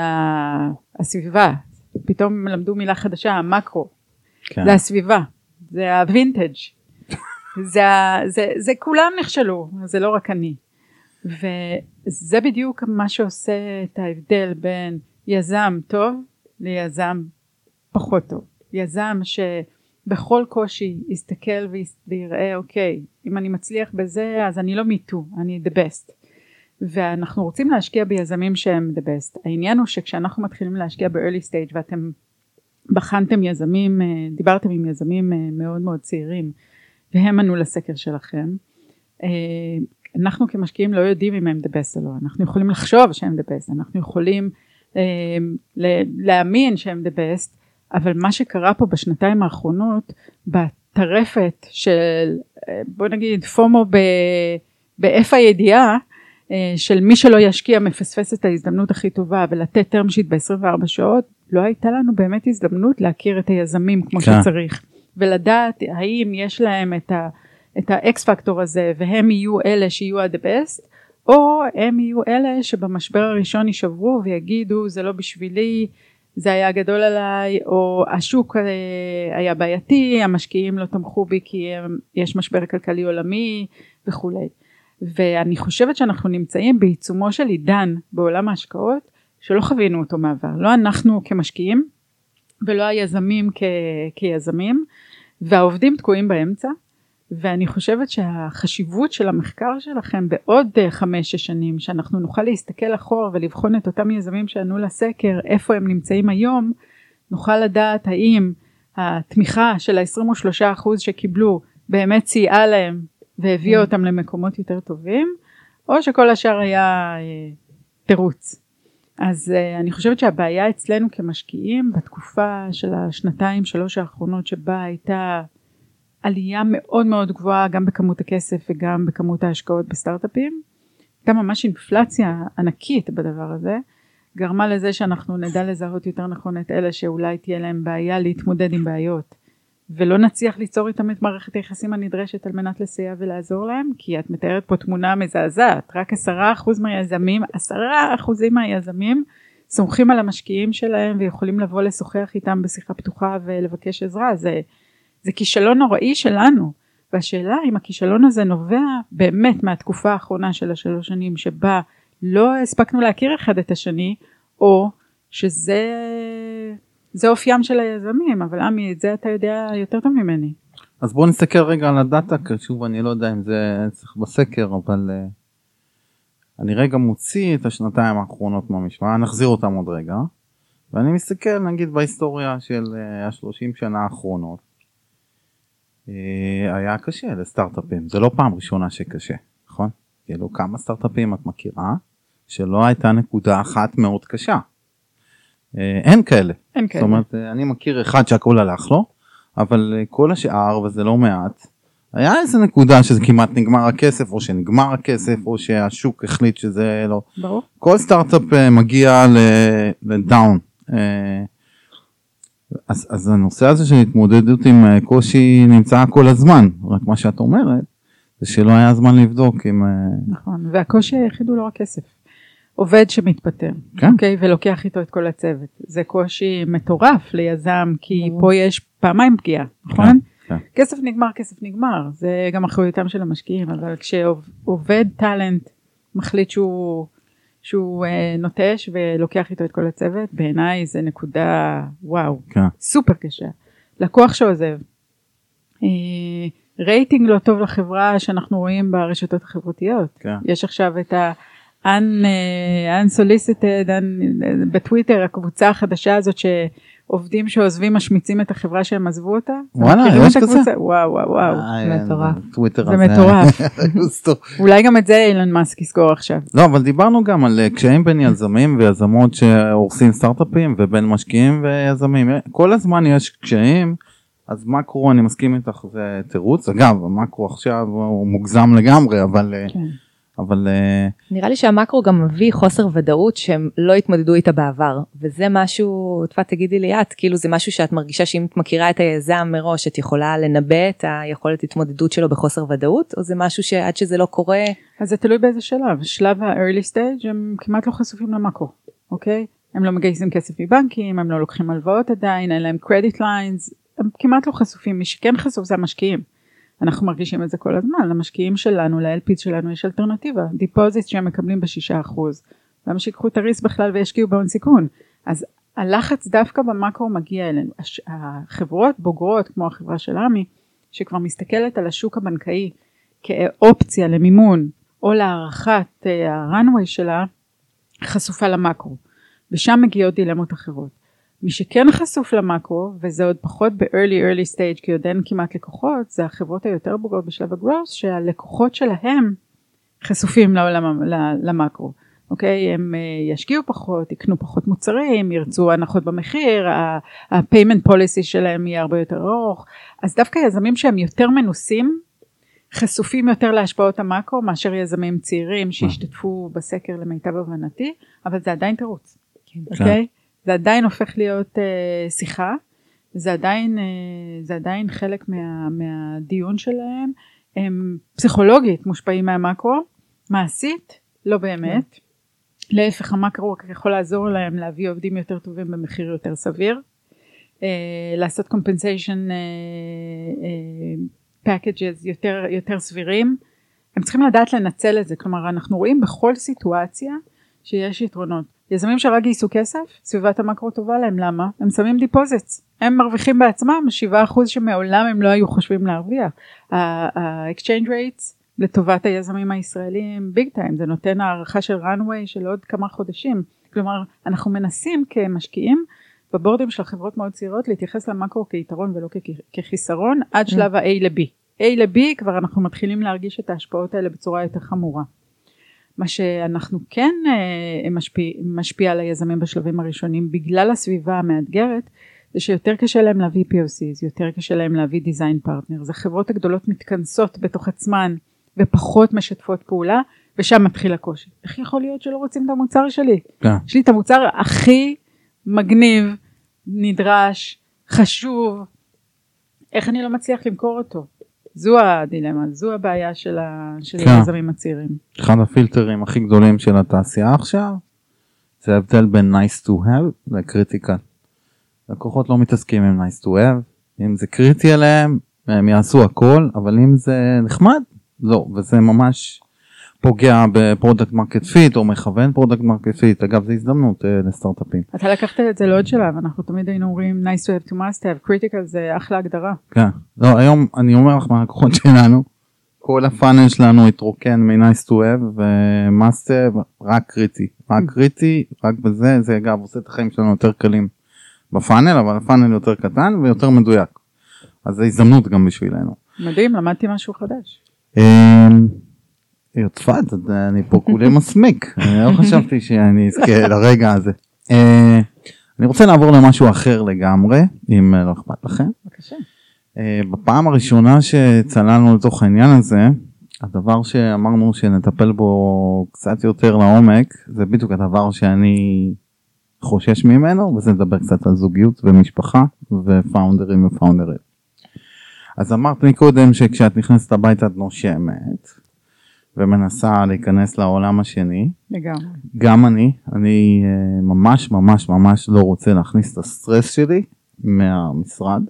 הסביבה, פתאום למדו מילה חדשה, המקרו, כן. זה הסביבה, זה הווינטג', זה, זה, זה כולם נכשלו, זה לא רק אני. וזה בדיוק מה שעושה את ההבדל בין יזם טוב ליזם פחות טוב. יזם שבכל קושי יסתכל ויראה אוקיי אם אני מצליח בזה אז אני לא מיטו אני the best. ואנחנו רוצים להשקיע ביזמים שהם the best. העניין הוא שכשאנחנו מתחילים להשקיע ב-early stage ואתם בחנתם יזמים אה, דיברתם עם יזמים אה, מאוד מאוד צעירים והם ענו לסקר שלכם אה, אנחנו כמשקיעים לא יודעים אם הם the best או לא. אנחנו יכולים לחשוב שהם the best. אנחנו יכולים להאמין שהם the best אבל מה שקרה פה בשנתיים האחרונות בטרפת של בוא נגיד פומו באיפה הידיעה אה, של מי שלא ישקיע מפספס את ההזדמנות הכי טובה ולתת term sheet ב-24 שעות, לא הייתה לנו באמת הזדמנות להכיר את היזמים כמו כן. שצריך ולדעת האם יש להם את, ה, את האקס פקטור הזה והם יהיו אלה שיהיו ה-the best או הם יהיו אלה שבמשבר הראשון יישברו ויגידו זה לא בשבילי זה היה גדול עליי או השוק אה, היה בעייתי המשקיעים לא תמכו בי כי יש משבר כלכלי עולמי וכולי. ואני חושבת שאנחנו נמצאים בעיצומו של עידן בעולם ההשקעות שלא חווינו אותו מעבר. לא אנחנו כמשקיעים ולא היזמים כ- כיזמים והעובדים תקועים באמצע ואני חושבת שהחשיבות של המחקר שלכם בעוד אה, חמש-שש שנים שאנחנו נוכל להסתכל אחורה ולבחון את אותם יזמים שענו לסקר איפה הם נמצאים היום נוכל לדעת האם התמיכה של ה-23% שקיבלו באמת סייעה להם והביאה mm. אותם למקומות יותר טובים או שכל השאר היה אה, תירוץ. אז אה, אני חושבת שהבעיה אצלנו כמשקיעים בתקופה של השנתיים שלוש האחרונות שבה הייתה עלייה מאוד מאוד גבוהה גם בכמות הכסף וגם בכמות ההשקעות בסטארט-אפים. הייתה ממש אינפלציה ענקית בדבר הזה, גרמה לזה שאנחנו נדע לזהות יותר נכון את אלה שאולי תהיה להם בעיה להתמודד עם בעיות. ולא נצליח ליצור איתם את מערכת היחסים הנדרשת על מנת לסייע ולעזור להם כי את מתארת פה תמונה מזעזעת. רק עשרה אחוז מהיזמים עשרה אחוזים מהיזמים סומכים על המשקיעים שלהם ויכולים לבוא לשוחח איתם בשיחה פתוחה ולבקש עזרה. זה זה כישלון נוראי שלנו. והשאלה אם הכישלון הזה נובע באמת מהתקופה האחרונה של השלוש שנים שבה לא הספקנו להכיר אחד את השני או שזה זה אופיים של היזמים. אבל עמי את זה אתה יודע יותר טוב ממני. אז בוא נסתכל רגע על הדאטה שוב אני לא יודע אם זה צריך בסקר אבל uh, אני רגע מוציא את השנתיים האחרונות מהמשוואה נחזיר אותם עוד רגע. ואני מסתכל נגיד בהיסטוריה של uh, השלושים שנה האחרונות. אה, היה קשה לסטארט-אפים זה לא פעם ראשונה שקשה נכון? כאילו כמה סטארט-אפים את מכירה שלא הייתה נקודה אחת מאוד קשה. אה, אין כאלה. אין כאלה. זאת אומרת אה, אני מכיר אחד שהכל הלך לו אבל כל השאר וזה לא מעט היה איזה נקודה שזה כמעט נגמר הכסף או שנגמר הכסף או שהשוק החליט שזה לא. ברור. כל סטארט-אפ מגיע לדאון. אז, אז הנושא הזה של התמודדות עם אה, קושי נמצא כל הזמן, רק מה שאת אומרת זה שלא היה זמן לבדוק אם... אה, נכון, והקושי היחיד הוא לא רק כסף. עובד שמתפטר, כן. אוקיי, ולוקח איתו את כל הצוות. זה קושי מטורף ליזם, כי פה יש פעמיים פגיעה, נכון? כן, כן. כסף נגמר, כסף נגמר, זה גם אחריותם של המשקיעים, אבל כשעובד טאלנט מחליט שהוא שהוא uh, נוטש ולוקח איתו את כל הצוות בעיניי זה נקודה וואו כן. סופר קשה לקוח שעוזב uh, rating לא טוב לחברה שאנחנו רואים ברשתות החברתיות כן. יש עכשיו את ה... un, uh, unsolicited un, בטוויטר הקבוצה החדשה הזאת עובדים שעוזבים משמיצים את החברה שהם עזבו אותה? וואלה, יש כזה? וואו וואו וואו. אה, מטורף. טוויטר זה. מטורף. אולי גם את זה אילן מאסק יסגור עכשיו. לא אבל דיברנו גם על אה, קשיים בין יזמים ויזמות שהורסים סטארט-אפים ובין משקיעים ויזמים כל הזמן יש קשיים אז מקרו אני מסכים איתך זה תירוץ אגב המקרו עכשיו הוא מוגזם לגמרי אבל אה, כן. אבל אה, נראה לי שהמקרו גם מביא חוסר ודאות שהם לא התמודדו איתה בעבר וזה משהו, תפת תגידי לי את, כאילו זה משהו שאת מרגישה שאם את מכירה את היזם מראש את יכולה לנבא את היכולת התמודדות שלו בחוסר ודאות או זה משהו שעד שזה לא קורה אז זה תלוי באיזה שלב. שלב ה-early stage הם כמעט לא חשופים למאקרו, אוקיי? הם לא מגייסים כסף מבנקים, הם לא לוקחים הלוואות עדיין, אין להם credit lines, הם כמעט לא חשופים. מי שכן חשוף זה המשקיעים. אנחנו מרגישים את זה כל הזמן, למשקיעים שלנו, ל-LPs שלנו יש אלטרנטיבה, deposit שהם מקבלים בשישה אחוז. למה שיקחו את ה risk בכלל וישקיעו בהון סיכון? אז הלחץ דווקא במאקרו מגיע אלינו. החברות בוגרות כמו החברה של עמי, שכבר מסתכלת על השוק הבנקאי כאופציה למימון או להערכת אה, ה-runway שלה, חשופה למאקרו. ושם מגיעות דילמות אחרות. מי שכן חשוף למאקרו, וזה עוד פחות ב-early early stage, כי עוד אין כמעט לקוחות, זה החברות היותר בוגרות בשלב ה-growth, שהלקוחות שלהם חשופים לעולם, למאקרו. אוקיי, הם אה, ישקיעו פחות, יקנו פחות מוצרים, ירצו הנחות במחיר, ה-payment policy שלהם יהיה הרבה יותר ארוך, אז דווקא יזמים שהם יותר מנוסים, חשופים יותר להשפעות המאקרו מאשר יזמים צעירים שהשתתפו בסקר למיטב הבנתי, אבל זה עדיין תירוץ, אוקיי? זה עדיין הופך להיות uh, שיחה, זה עדיין, uh, זה עדיין חלק מה, מהדיון שלהם, הם פסיכולוגית מושפעים מהמאקרו, מעשית לא באמת, להפך המאקרו רק יכול לעזור להם להביא עובדים יותר טובים במחיר יותר סביר, uh, לעשות compensation uh, packages יותר, יותר סבירים, הם צריכים לדעת לנצל את זה, כלומר אנחנו רואים בכל סיטואציה שיש יתרונות. יזמים שרק גייסו כסף, סביבת המקרו טובה להם, למה? הם שמים deposits, הם מרוויחים בעצמם 7% שמעולם הם לא היו חושבים להרוויח. ה-exchange rates לטובת היזמים הישראלים big time, זה נותן הערכה של runway של עוד כמה חודשים. כלומר, אנחנו מנסים כמשקיעים בבורדים של חברות מאוד צעירות להתייחס למקרו כיתרון ולא כחיסרון עד שלב ה-A ל-B. A ל-B כבר אנחנו מתחילים להרגיש את ההשפעות האלה בצורה יותר חמורה. מה שאנחנו כן אה, משפיע, משפיע על היזמים בשלבים הראשונים בגלל הסביבה המאתגרת זה שיותר קשה להם להביא POCs, יותר קשה להם להביא דיזיין פרטנר, החברות הגדולות מתכנסות בתוך עצמן ופחות משתפות פעולה ושם מתחיל הקושי. איך יכול להיות שלא רוצים את המוצר שלי? כן. יש לי את המוצר הכי מגניב, נדרש, חשוב, איך אני לא מצליח למכור אותו? זו הדילמה, זו הבעיה של, ה... של כן. היזמים הצעירים. אחד הפילטרים הכי גדולים של התעשייה עכשיו זה ההבדל בין nice to have לקריטיקל. לקוחות לא מתעסקים עם nice to have אם זה קריטי עליהם הם יעשו הכל אבל אם זה נחמד לא וזה ממש פוגע ב-product market fit או מכוון product market fit אגב זה הזדמנות אה, לסטארט-אפים. אתה לקחת את זה לעוד שלב, אנחנו תמיד היינו אומרים nice to have to must have, critical זה אחלה הגדרה. כן. לא היום אני אומר לך מהלקוחות שלנו כל ה-funnel שלנו התרוקן מ-nice to have ו-must have רק קריטי רק קריטי רק בזה זה אגב עושה את החיים שלנו יותר קלים בפאנל אבל הפאנל יותר קטן ויותר מדויק. אז זו הזדמנות גם בשבילנו. מדהים, למדתי משהו חדש. צפת אני פה כולי מסמיק אני לא חשבתי שאני אזכה לרגע הזה. אה, אני רוצה לעבור למשהו אחר לגמרי אם אה, לא אכפת לכם. בבקשה. אה, בפעם הראשונה שצללנו לתוך העניין הזה הדבר שאמרנו שנטפל בו קצת יותר לעומק זה בדיוק הדבר שאני חושש ממנו וזה לדבר קצת על זוגיות ומשפחה ופאונדרים ופאונדרים. אז אמרת מקודם שכשאת נכנסת הביתה את נושמת ומנסה להיכנס לעולם השני לגמרי. גם אני אני אה, ממש ממש ממש לא רוצה להכניס את הסטרס שלי מהמשרד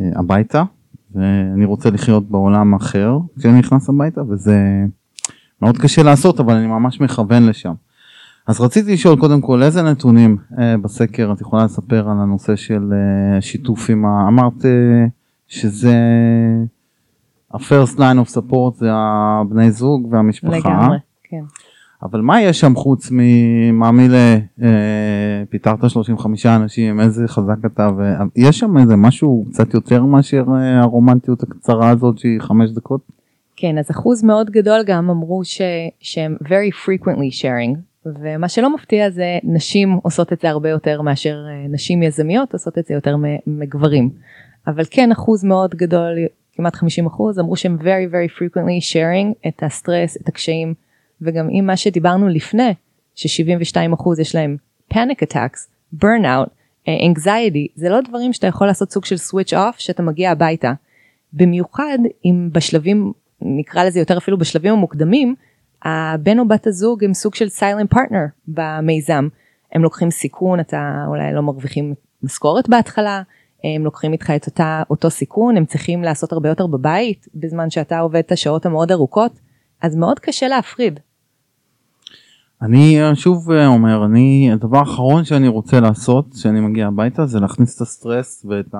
אה, הביתה ואני רוצה לחיות בעולם אחר כשאני נכנס הביתה וזה מאוד קשה לעשות אבל אני ממש מכוון לשם. אז רציתי לשאול קודם כל איזה נתונים אה, בסקר את יכולה לספר על הנושא של אה, שיתוף עם ה... אמרת אה, שזה ה-first line of support זה הבני זוג והמשפחה. לגמרי, כן. אבל מה יש שם חוץ ממאמילה, אה, פיטרת 35 אנשים, איזה חזק אתה, ויש שם איזה משהו קצת יותר מאשר אה, הרומנטיות הקצרה הזאת שהיא חמש דקות? כן, אז אחוז מאוד גדול גם אמרו ש, שהם very frequently sharing, ומה שלא מפתיע זה נשים עושות את זה הרבה יותר מאשר אה, נשים יזמיות עושות את זה יותר מגברים. אבל כן אחוז מאוד גדול, כמעט 50 אחוז, אמרו שהם very very frequently sharing את הסטרס, את הקשיים. וגם עם מה שדיברנו לפני, ש-72% יש להם panic attacks, burnout, אה, anxiety, זה לא דברים שאתה יכול לעשות סוג של switch off שאתה מגיע הביתה. במיוחד אם בשלבים, נקרא לזה יותר אפילו בשלבים המוקדמים, הבן או בת הזוג הם סוג של silent partner במיזם. הם לוקחים סיכון, אתה אולי לא מרוויחים משכורת בהתחלה, הם לוקחים איתך את אותה, אותו סיכון, הם צריכים לעשות הרבה יותר בבית, בזמן שאתה עובד את השעות המאוד ארוכות, אז מאוד קשה להפריד. אני אה, שוב אה, אומר, אני, הדבר האחרון שאני רוצה לעשות כשאני מגיע הביתה זה להכניס את הסטרס ואת ה,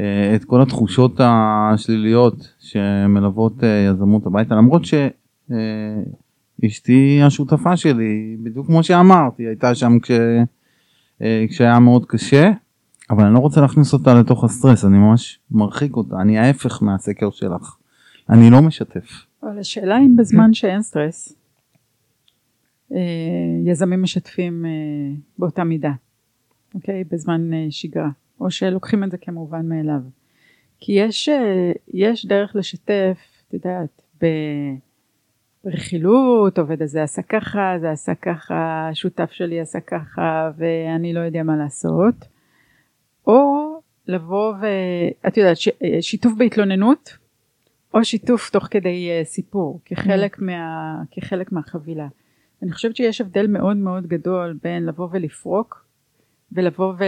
אה, את כל התחושות השליליות שמלוות יזמות הביתה, למרות שאשתי השותפה שלי, בדיוק כמו שאמרתי, הייתה שם כש, כשהיה מאוד קשה, אבל אני לא רוצה להכניס אותה לתוך הסטרס, אני ממש מרחיק אותה, אני ההפך מהסקר שלך, אני לא משתף. אבל השאלה אם בזמן שאין סטרס, אה, יזמים משתפים אה, באותה מידה, אוקיי? בזמן אה, שגרה, או שלוקחים את זה כמובן מאליו. כי יש, יש דרך לשתף, את יודעת, ברכילות, עובד הזה עשה ככה, זה עשה ככה, שותף שלי עשה ככה, ואני לא יודע מה לעשות. או לבוא ואת יודעת, שיתוף בהתלוננות, או שיתוף תוך כדי סיפור, כחלק, מה, כחלק מהחבילה. אני חושבת שיש הבדל מאוד מאוד גדול בין לבוא ולפרוק ולבוא ו...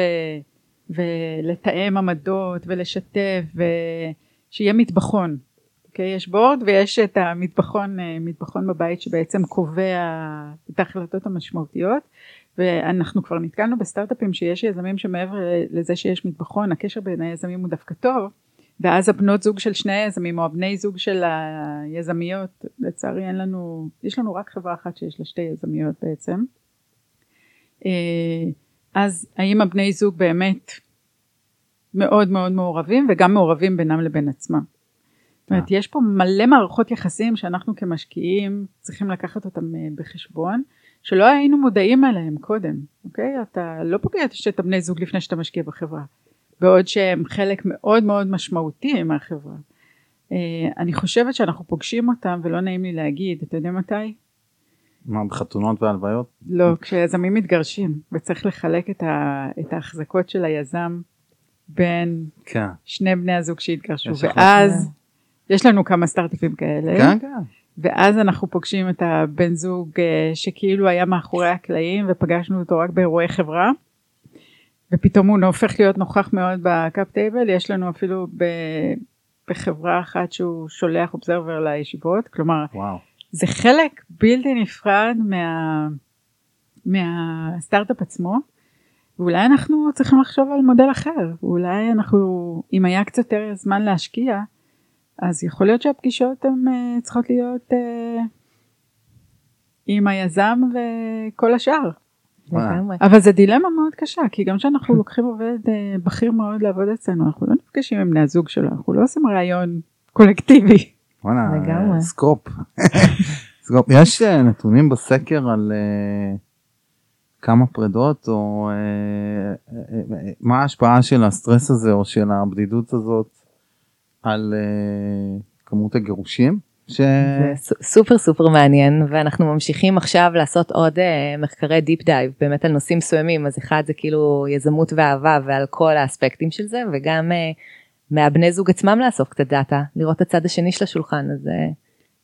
ולתאם עמדות ולשתף ושיהיה מטבחון. Okay, אוקיי? יש בורד ויש את המטבחון אה, מטבחון בבית שבעצם קובע את ההחלטות המשמעותיות ואנחנו כבר נתקלנו בסטארט-אפים שיש יזמים שמעבר לזה שיש מטבחון הקשר בין היזמים הוא דווקא טוב ואז הבנות זוג של שני היזמים או הבני זוג של היזמיות לצערי אין לנו יש לנו רק חברה אחת שיש לה שתי יזמיות בעצם. אה, אז האם הבני זוג באמת מאוד מאוד מעורבים וגם מעורבים בינם לבין עצמם. זאת אומרת יש פה מלא מערכות יחסים שאנחנו כמשקיעים צריכים לקחת אותם אה, בחשבון שלא היינו מודעים אליהם קודם אוקיי אתה לא פוגש את הבני זוג לפני שאתה משקיע בחברה בעוד שהם חלק מאוד מאוד משמעותי מהחברה. Uh, אני חושבת שאנחנו פוגשים אותם ולא נעים לי להגיד, אתה יודע מתי? מה, בחתונות והלוויות? לא, כשיזמים מתגרשים וצריך לחלק את, ה, את ההחזקות של היזם בין כן. שני בני הזוג שהתגרשו, ואז יש לנו כמה סטארט-אפים כאלה. כן, כן. ואז אנחנו פוגשים את הבן זוג uh, שכאילו היה מאחורי הקלעים ופגשנו אותו רק באירועי חברה. ופתאום הוא הופך להיות נוכח מאוד בקאפ טייבל, יש לנו אפילו ב, בחברה אחת שהוא שולח אובזרבר לישיבות, כלומר וואו. זה חלק בלתי נפרד מה, מהסטארט-אפ עצמו, ואולי אנחנו צריכים לחשוב על מודל אחר, אולי אנחנו, אם היה קצת יותר זמן להשקיע, אז יכול להיות שהפגישות הן uh, צריכות להיות uh, עם היזם וכל השאר. אבל זה דילמה מאוד קשה כי גם כשאנחנו לוקחים עובד אה, בכיר מאוד לעבוד אצלנו אנחנו לא נפגשים עם בני הזוג שלו אנחנו לא עושים רעיון קולקטיבי. לגמרי. סקופ. סקופ. יש אה, נתונים בסקר על כמה פרידות או מה ההשפעה של הסטרס הזה או של הבדידות הזאת על uh, כמות הגירושים? ש... זה סופר סופר מעניין ואנחנו ממשיכים עכשיו לעשות עוד uh, מחקרי deep dive באמת על נושאים מסוימים אז אחד זה כאילו יזמות ואהבה ועל כל האספקטים של זה וגם uh, מהבני זוג עצמם לאסוף קצת דאטה לראות את הצד השני של השולחן אז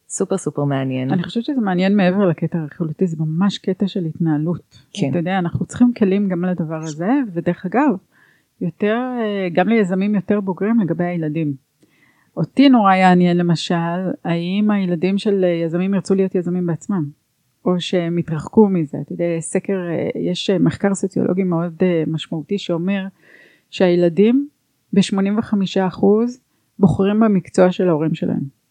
סופר סופר מעניין. אני חושבת שזה מעניין מעבר לקטע הרכילותי זה ממש קטע של התנהלות. כן. אתה יודע אנחנו צריכים כלים גם לדבר הזה ודרך אגב יותר גם ליזמים יותר בוגרים לגבי הילדים. אותי נורא יעניין למשל, האם הילדים של יזמים ירצו להיות יזמים בעצמם, או שהם יתרחקו מזה. אתה יודע, סקר, יש מחקר סוציולוגי מאוד אה, משמעותי שאומר שהילדים ב-85% בוחרים במקצוע של ההורים שלהם.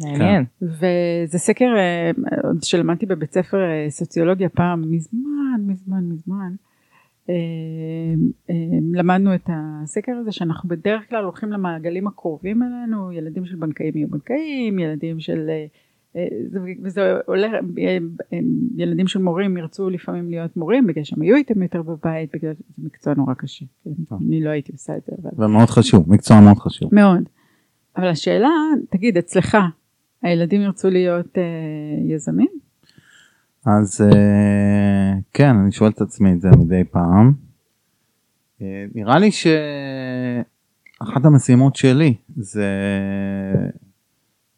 מעניין. וזה סקר, אה, עוד שלמדתי בבית ספר אה, סוציולוגיה פעם, מזמן, מזמן, מזמן. אה, אה, למדנו את הסקר הזה שאנחנו בדרך כלל הולכים למעגלים הקרובים אלינו, ילדים של בנקאים יהיו בנקאים, ילדים של... אה, אה, זה- וזה אה, ילדים של מורים ירצו לפעמים להיות מורים בגלל שהם היו איתם יותר בבית, בגלל שזה מקצוע נורא קשה. כן? אני לא הייתי עושה את זה, אבל... ומאוד חשוב, מקצוע מאוד חשוב. מאוד. אבל השאלה, תגיד, אצלך, הילדים ירצו להיות אה, יזמים? אז אה, כן, אני שואל את עצמי את זה מדי פעם. אה, נראה לי שאחת המשימות שלי זה,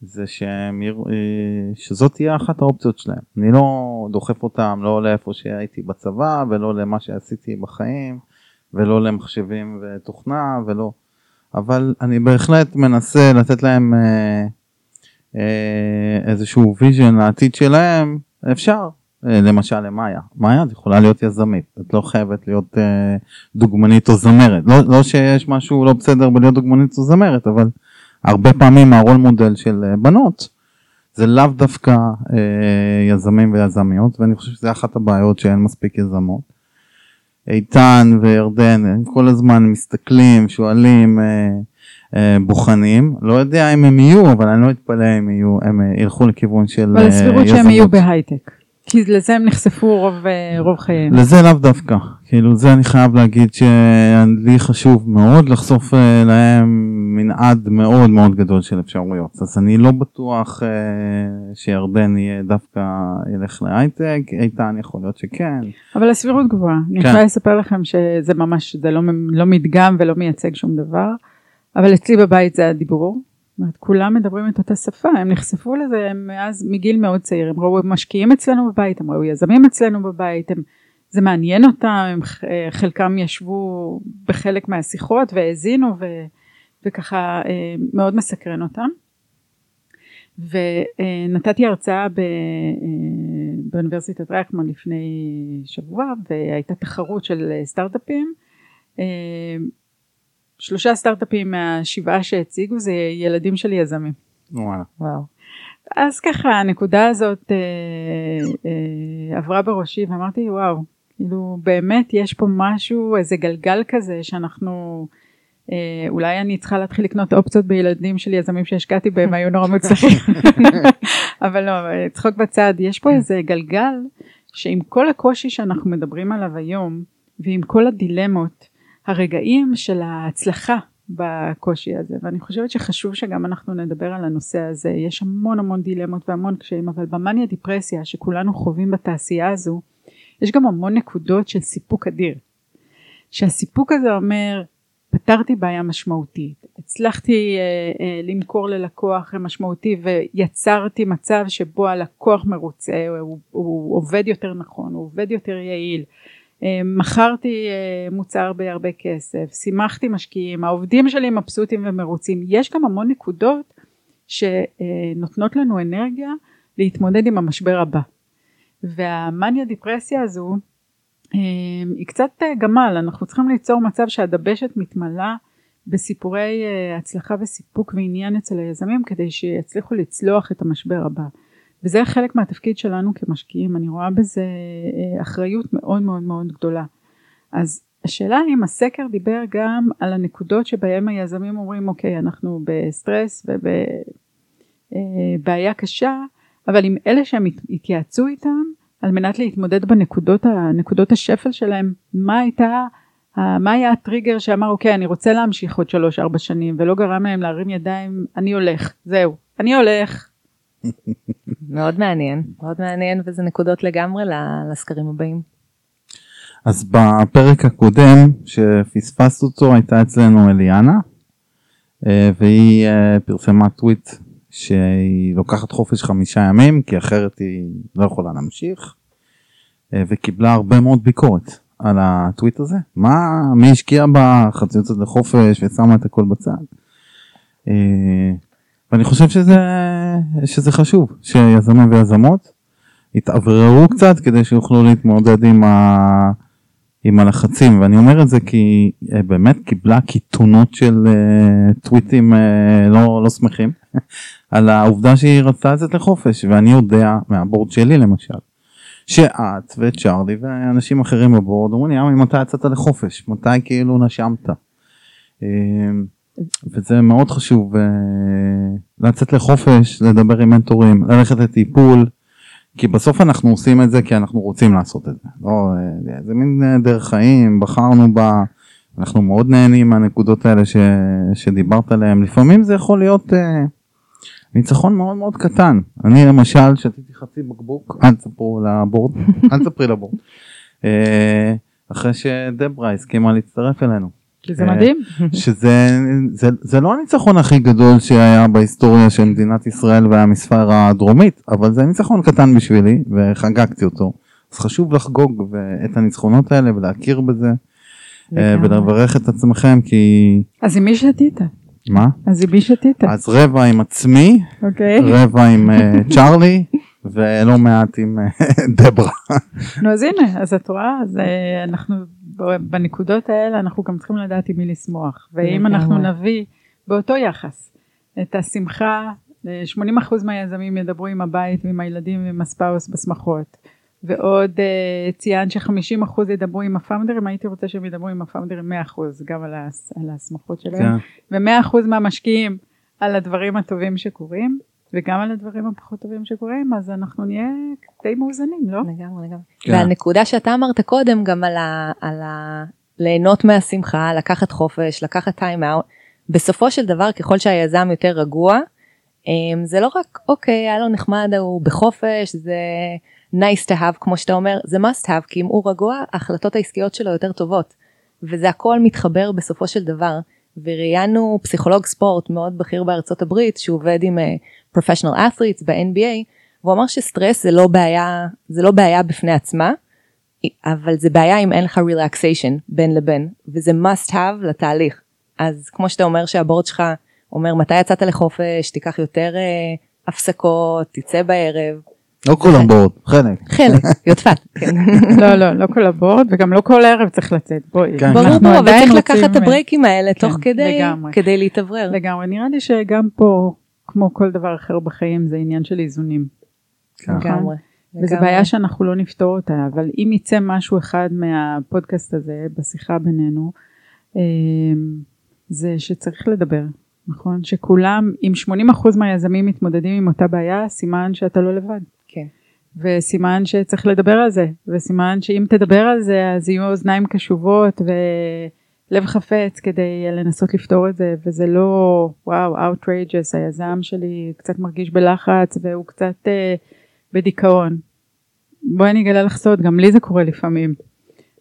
זה שהם אה, שזאת תהיה אחת האופציות שלהם. אני לא דוחף אותם לא לאיפה שהייתי בצבא ולא למה שעשיתי בחיים ולא למחשבים ותוכנה ולא, אבל אני בהחלט מנסה לתת להם אה, אה, איזשהו vision לעתיד שלהם, אפשר. אה, למשל למאיה, מאיה את יכולה להיות יזמית, את לא חייבת להיות אה, דוגמנית או זמרת, לא, לא שיש משהו לא בסדר בלהיות דוגמנית או זמרת, אבל הרבה פעמים הרול מודל של אה, בנות זה לאו דווקא אה, יזמים ויזמיות, ואני חושב שזה אחת הבעיות שאין מספיק יזמות. איתן וירדן הם כל הזמן מסתכלים, שואלים, אה, בוחנים, לא יודע אם הם יהיו, אבל אני לא אתפלא אם יהיו, הם אה, ילכו לכיוון של אבל אה, הסבירות שהם יהיו יזמות. בהייטק. כי לזה הם נחשפו רוב, אה, רוב חייהם. לזה לאו דווקא, כאילו זה אני חייב להגיד שלי חשוב מאוד לחשוף אה, להם מנעד מאוד מאוד גדול של אפשרויות, אז אני לא בטוח אה, שירדן יהיה דווקא ילך להייטק, איתן יכול להיות שכן, אבל הסבירות גבוהה. אני כן. יכולה לספר לכם שזה ממש, זה לא, לא מדגם ולא מייצג שום דבר, אבל אצלי בבית זה הדיבור. זאת אומרת, כולם מדברים את אותה שפה, הם נחשפו לזה הם מאז מגיל מאוד צעיר, הם ראו משקיעים אצלנו בבית, הם ראו יזמים אצלנו בבית, הם, זה מעניין אותם, הם, אה, חלקם ישבו בחלק מהשיחות והאזינו ו, וככה אה, מאוד מסקרן אותם. ונתתי הרצאה ב, אה, באוניברסיטת רייכמן לפני שבוע והייתה תחרות של סטארט-אפים. אה, שלושה סטארט-אפים מהשבעה שהציגו זה ילדים של יזמים. וואלה. וואו. אז ככה הנקודה הזאת אה, אה, עברה בראשי ואמרתי וואו, כאילו באמת יש פה משהו, איזה גלגל כזה שאנחנו, אה, אולי אני צריכה להתחיל לקנות אופציות בילדים של יזמים שהשקעתי בהם, היו נורא מוצלחים. אבל לא, צחוק בצד, יש פה איזה גלגל שעם כל הקושי שאנחנו מדברים עליו היום, ועם כל הדילמות, הרגעים של ההצלחה בקושי הזה, ואני חושבת שחשוב שגם אנחנו נדבר על הנושא הזה, יש המון המון דילמות והמון קשיים, אבל במאניה דיפרסיה שכולנו חווים בתעשייה הזו, יש גם המון נקודות של סיפוק אדיר. שהסיפוק הזה אומר, פתרתי בעיה משמעותית, הצלחתי אה, אה, למכור ללקוח משמעותי ויצרתי מצב שבו הלקוח מרוצה, הוא, הוא עובד יותר נכון, הוא עובד יותר יעיל, אה, מכרתי אה, מוצר בהרבה כסף, שימחתי משקיעים, העובדים שלי מבסוטים ומרוצים, יש גם המון נקודות שנותנות לנו אנרגיה להתמודד עם המשבר הבא. והמאניה דיפרסיה הזו אה, היא קצת אה, גמל, אנחנו צריכים ליצור מצב שהדבשת מתמלאה בסיפורי אה, הצלחה וסיפוק ועניין אצל היזמים כדי שיצליחו לצלוח את המשבר הבא. וזה חלק מהתפקיד שלנו כמשקיעים, אני רואה בזה אה, אחריות מאוד מאוד מאוד גדולה. אז השאלה אם הסקר דיבר גם על הנקודות שבהם היזמים אומרים אוקיי אנחנו בסטרס ובבעיה קשה, אבל עם אלה שהם התייעצו איתם על מנת להתמודד בנקודות נקודות השפל שלהם, מה הייתה, מה היה הטריגר שאמר אוקיי אני רוצה להמשיך עוד שלוש ארבע שנים ולא גרם להם להרים ידיים אני הולך זהו אני הולך מאוד מעניין, מאוד מעניין וזה נקודות לגמרי לסקרים הבאים. אז בפרק הקודם שפספסת אותו הייתה אצלנו אליאנה אה, והיא אה, פרסמה טוויט שהיא לוקחת חופש חמישה ימים כי אחרת היא לא יכולה להמשיך אה, וקיבלה הרבה מאוד ביקורת על הטוויט הזה מה מי השקיע בה חצי יוצאת לחופש ושמה את הכל בצד. ואני חושב שזה שזה חשוב שיזמים ויזמות יתאווררו קצת כדי שיוכלו להתמודד עם, ה... עם הלחצים. ואני אומר את זה כי אה, באמת קיבלה קיתונות של אה, טוויטים אה, לא, לא שמחים על העובדה שהיא רצתה לצאת לחופש. ואני יודע מהבורד שלי למשל שאת וצ'ארלי ואנשים אחרים בבורד אומרים לי ימי מתי יצאת לחופש? מתי כאילו נשמת. אה, וזה מאוד חשוב אה, לצאת לחופש לדבר עם מנטורים ללכת לטיפול כי בסוף אנחנו עושים את זה כי אנחנו רוצים לעשות את זה. לא אה, זה מין דרך חיים בחרנו בה אנחנו מאוד נהנים מהנקודות האלה ש, שדיברת עליהן. לפעמים זה יכול להיות אה, ניצחון מאוד מאוד קטן. אני למשל שתיתי חצי בקבוק אל תספרו לבורד אל תספרי לבורד. אה, אחרי שדברה הסכימה להצטרף אלינו. זה מדהים. שזה זה, זה לא הניצחון הכי גדול שהיה בהיסטוריה של מדינת ישראל והמספר הדרומית אבל זה ניצחון קטן בשבילי וחגגתי אותו אז חשוב לחגוג את הניצחונות האלה ולהכיר בזה אה, ולברך את עצמכם כי אז עם מי שתית? מה? אז עם מי שתית? אז רבע עם עצמי, אוקיי. רבע עם אה, צ'ארלי ולא מעט עם אה, דברה. נו אז הנה אז את רואה אז אנחנו בנקודות האלה אנחנו גם צריכים לדעת עם מי לשמוח. ואם אנחנו נביא באותו יחס את השמחה 80% מהיזמים ידברו עם הבית ועם הילדים ועם הספאוס בשמחות. ועוד uh, ציינת ש-50% ידברו עם הפאונדרים, הייתי רוצה שהם ידברו עם הפאונדרים 100% גם על, הס, על ההסמכות שלהם, כן. ו-100% מהמשקיעים על הדברים הטובים שקורים, וגם על הדברים הפחות טובים שקורים, אז אנחנו נהיה די מאוזנים, לא? לגמרי, לגמרי. כן. והנקודה שאתה אמרת קודם, גם על ה... על ה... ליהנות מהשמחה, לקחת חופש, לקחת טיים אאוט, בסופו של דבר ככל שהיזם יותר רגוע, אמ, זה לא רק אוקיי היה לו נחמד הוא בחופש זה nice to have כמו שאתה אומר זה must have כי אם הוא רגוע ההחלטות העסקיות שלו יותר טובות וזה הכל מתחבר בסופו של דבר וראיינו פסיכולוג ספורט מאוד בכיר בארצות הברית שעובד עם uh, professional athletes ב-NBA והוא אמר שסטרס זה לא בעיה זה לא בעיה בפני עצמה אבל זה בעיה אם אין לך relaxation בין לבין וזה must have לתהליך. אז כמו שאתה אומר שהבורד שלך אומר מתי יצאת לחופש? תיקח יותר uh, הפסקות תצא בערב לא כולם בורד, חלק. חלק, יודפת, כן. לא, לא, לא כל הבורד וגם לא כל ערב צריך לצאת, בואי. כן. ברור, ברור, אבל צריך לקחת את הברייקים האלה תוך כדי, כדי להתאוורר. לגמרי, נראה לי שגם פה, כמו כל דבר אחר בחיים, זה עניין של איזונים. כן. לגמרי. וזו בעיה שאנחנו לא נפתור אותה, אבל אם יצא משהו אחד מהפודקאסט הזה, בשיחה בינינו, אמ, זה שצריך לדבר, נכון? שכולם, אם 80% מהיזמים מתמודדים עם אותה בעיה, סימן שאתה לא לבד. וסימן שצריך לדבר על זה, וסימן שאם תדבר על זה אז יהיו אוזניים קשובות ולב חפץ כדי לנסות לפתור את זה, וזה לא וואו outrageous, היזם שלי קצת מרגיש בלחץ והוא קצת uh, בדיכאון. בואי אני אגלה לך סוד, גם לי זה קורה לפעמים.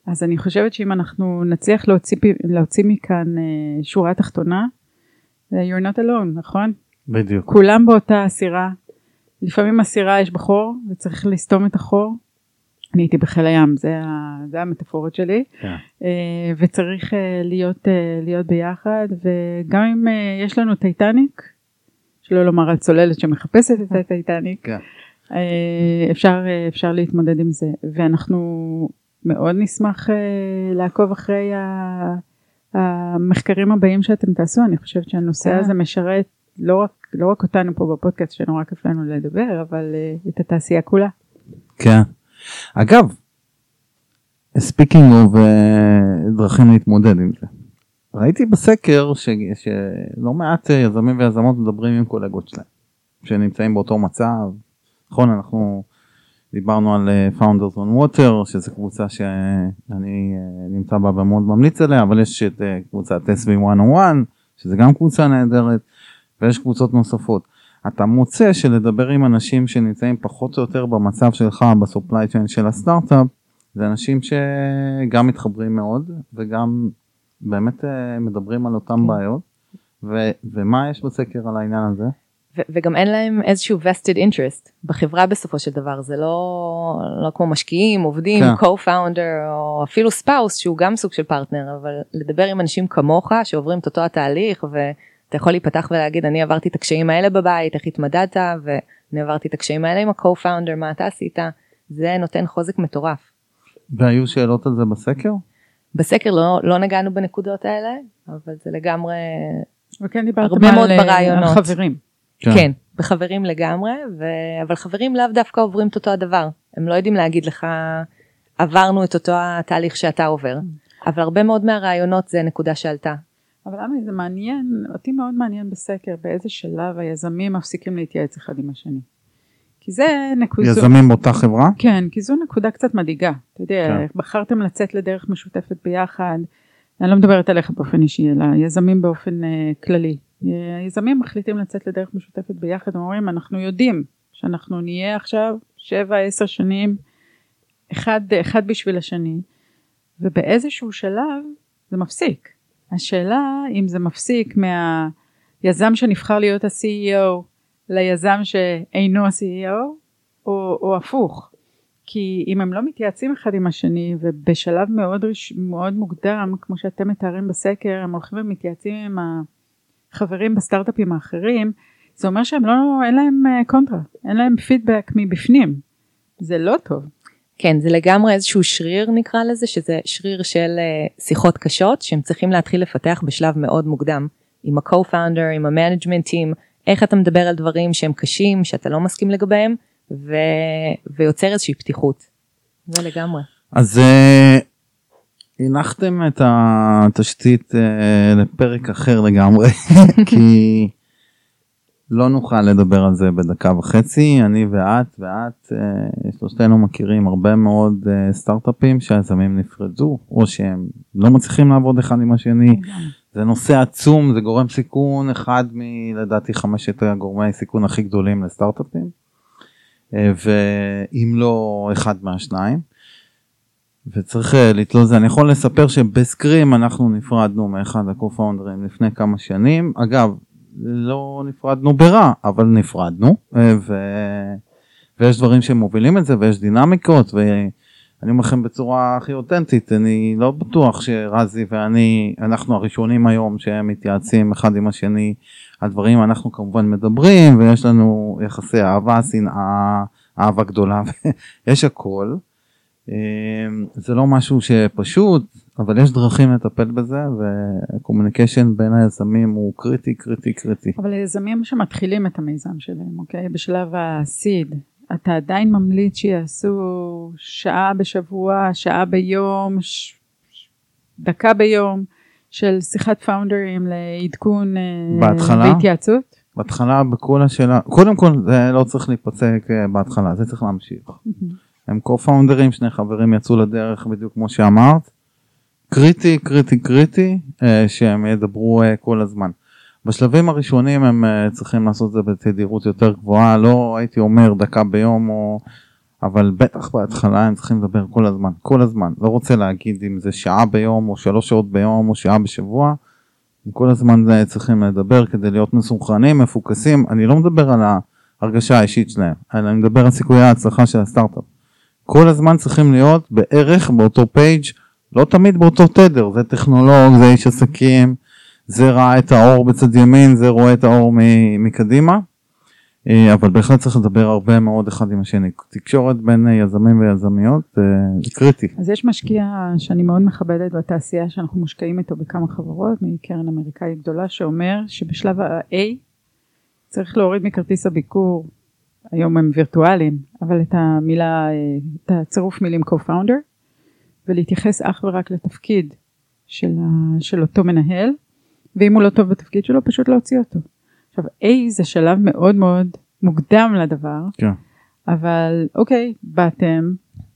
אז אני חושבת שאם אנחנו נצליח להוציא, להוציא מכאן uh, שורה תחתונה, you're not alone, נכון? בדיוק. כולם באותה סירה, לפעמים הסירה יש בה חור וצריך לסתום את החור. אני הייתי בחיל הים, זה, ה, זה המטאפורות שלי, yeah. כן. אה, וצריך אה, להיות, אה, להיות ביחד, וגם אם יש לנו טייטניק, שלא לומר על צוללת שמחפשת את הטייטניק, yeah. כן. אפשר, אפשר להתמודד עם זה, ואנחנו מאוד נשמח לעקוב אחרי המחקרים הבאים שאתם תעשו, אני חושבת שהנושא yeah. הזה משרת לא רק, לא רק אותנו פה בפודקאסט שנורא כיף לנו לדבר, אבל uh, את התעשייה כולה. כן. אגב, speaking of uh, דרכים להתמודד עם זה. ראיתי בסקר ש, שלא מעט uh, יזמים ויזמות מדברים עם קולגות שלהם, שנמצאים באותו מצב. נכון, אנחנו דיברנו על uh, Founders on Water, שזו קבוצה שאני נמצא בה ומאוד ממליץ עליה, אבל יש את קבוצת SV101, שזה גם קבוצה נהדרת. ויש קבוצות נוספות. אתה מוצא שלדבר עם אנשים שנמצאים פחות או יותר במצב שלך ב-supply chain של הסטארט-אפ, זה אנשים שגם מתחברים מאוד וגם באמת אה, מדברים על אותם כן. בעיות. ו- ומה יש בסקר על העניין הזה? ו- וגם אין להם איזשהו vested interest בחברה בסופו של דבר זה לא לא כמו משקיעים עובדים כן. co-founder או אפילו spouse שהוא גם סוג של פרטנר אבל לדבר עם אנשים כמוך שעוברים את אותו התהליך ו... אתה יכול להיפתח ולהגיד אני עברתי את הקשיים האלה בבית איך התמדדת ואני עברתי את הקשיים האלה עם ה-co-founder מה אתה עשית זה נותן חוזק מטורף. והיו שאלות על זה בסקר? בסקר לא, לא נגענו בנקודות האלה אבל זה לגמרי וכן הרבה מאוד ברעיונות. על חברים. כן. כן, בחברים לגמרי, ו... אבל חברים לאו דווקא עוברים את אותו הדבר. הם לא יודעים להגיד לך, עברנו את אותו התהליך שאתה עובר. אבל הרבה מאוד מהרעיונות זה נקודה שעלתה. אבל למה זה מעניין, אותי מאוד מעניין בסקר באיזה שלב היזמים מפסיקים להתייעץ אחד עם השני. כי זה נקודה... יזמים באותה חברה? כן, כי זו נקודה קצת מדאיגה. אתה יודע, כן. בחרתם לצאת לדרך משותפת ביחד, אני לא מדברת עליך באופן אישי, אלא יזמים באופן uh, כללי. יזמים מחליטים לצאת לדרך משותפת ביחד, אומרים, אנחנו יודעים שאנחנו נהיה עכשיו שבע, עשר שנים, אחד, אחד בשביל השני, ובאיזשהו שלב זה מפסיק. השאלה אם זה מפסיק מהיזם שנבחר להיות ה-CEO ליזם שאינו ה-CEO או, או הפוך. כי אם הם לא מתייעצים אחד עם השני ובשלב מאוד, מאוד מוקדם כמו שאתם מתארים בסקר הם הולכים ומתייעצים עם החברים בסטארט-אפים האחרים זה אומר שהם לא, אין להם אה, קונטרה, אין להם פידבק מבפנים, זה לא טוב. כן, זה לגמרי איזשהו שריר נקרא לזה, שזה שריר של uh, שיחות קשות שהם צריכים להתחיל לפתח בשלב מאוד מוקדם, עם ה-co-founder, עם ה-management team, איך אתה מדבר על דברים שהם קשים, שאתה לא מסכים לגביהם, ו... ויוצר איזושהי פתיחות. זה לגמרי. אז uh, הנחתם את התשתית uh, לפרק אחר לגמרי, כי... לא נוכל לדבר על זה בדקה וחצי, אני ואת ואת, אה, שלושתנו מכירים הרבה מאוד אה, סטארט-אפים שהיזמים נפרדו, או שהם לא מצליחים לעבוד אחד עם השני. זה נושא עצום, זה גורם סיכון, אחד מלדעתי חמשת הגורמי סיכון הכי גדולים לסטארט-אפים, אה, ואם לא אחד מהשניים. וצריך לתלות זה, אני יכול לספר שבסקרים אנחנו נפרדנו מאחד הקו-פאונדרים לפני כמה שנים, אגב לא נפרדנו ברע, אבל נפרדנו, אה, ו... ויש דברים שמובילים את זה, ויש דינמיקות, ואני אומר לכם בצורה הכי אותנטית, אני לא בטוח שרזי ואני, אנחנו הראשונים היום שהם מתייעצים אחד עם השני על דברים, אנחנו כמובן מדברים, ויש לנו יחסי אהבה, שנאה, אהבה גדולה, יש הכל. אה, זה לא משהו שפשוט, אבל יש דרכים לטפל בזה וקומוניקיישן בין היזמים הוא קריטי קריטי קריטי. אבל היזמים שמתחילים את המיזם שלהם אוקיי בשלב הסיד אתה עדיין ממליץ שיעשו שעה בשבוע שעה ביום ש... דקה ביום של שיחת פאונדרים לעדכון אה, בהתחלה, והתייעצות? בהתחלה בכל השאלה קודם כל זה לא צריך להיפסק אה, בהתחלה זה צריך להמשיך. הם co-founders שני חברים יצאו לדרך בדיוק כמו שאמרת. קריטי קריטי קריטי אה, שהם ידברו אה, כל הזמן. בשלבים הראשונים הם אה, צריכים לעשות את זה בתדירות יותר גבוהה לא הייתי אומר דקה ביום או אבל בטח בהתחלה הם צריכים לדבר כל הזמן כל הזמן לא רוצה להגיד אם זה שעה ביום או שלוש שעות ביום או שעה בשבוע. כל הזמן צריכים לדבר כדי להיות מסונכרנים מפוקסים אני לא מדבר על ההרגשה האישית שלהם אלא אני מדבר על סיכויי ההצלחה של הסטארט-אפ. כל הזמן צריכים להיות בערך באותו פייג' לא תמיד באותו תדר, זה טכנולוג, זה איש עסקים, זה ראה את האור בצד ימין, זה רואה את האור מקדימה, אה, אבל בהחלט צריך לדבר הרבה מאוד אחד עם השני. תקשורת בין יזמים ויזמיות אה, זה קריטי. אז יש משקיע שאני מאוד מכבדת בתעשייה שאנחנו מושקעים איתו בכמה חברות, מקרן אמריקאית גדולה, שאומר שבשלב ה-A צריך להוריד מכרטיס הביקור, היום הם וירטואליים, אבל את המילה, אה, את הצירוף מילים co-founder. ולהתייחס אך ורק לתפקיד של, ה, של אותו מנהל ואם הוא לא טוב בתפקיד שלו פשוט להוציא אותו. עכשיו A זה שלב מאוד מאוד מוקדם לדבר כן. אבל אוקיי באתם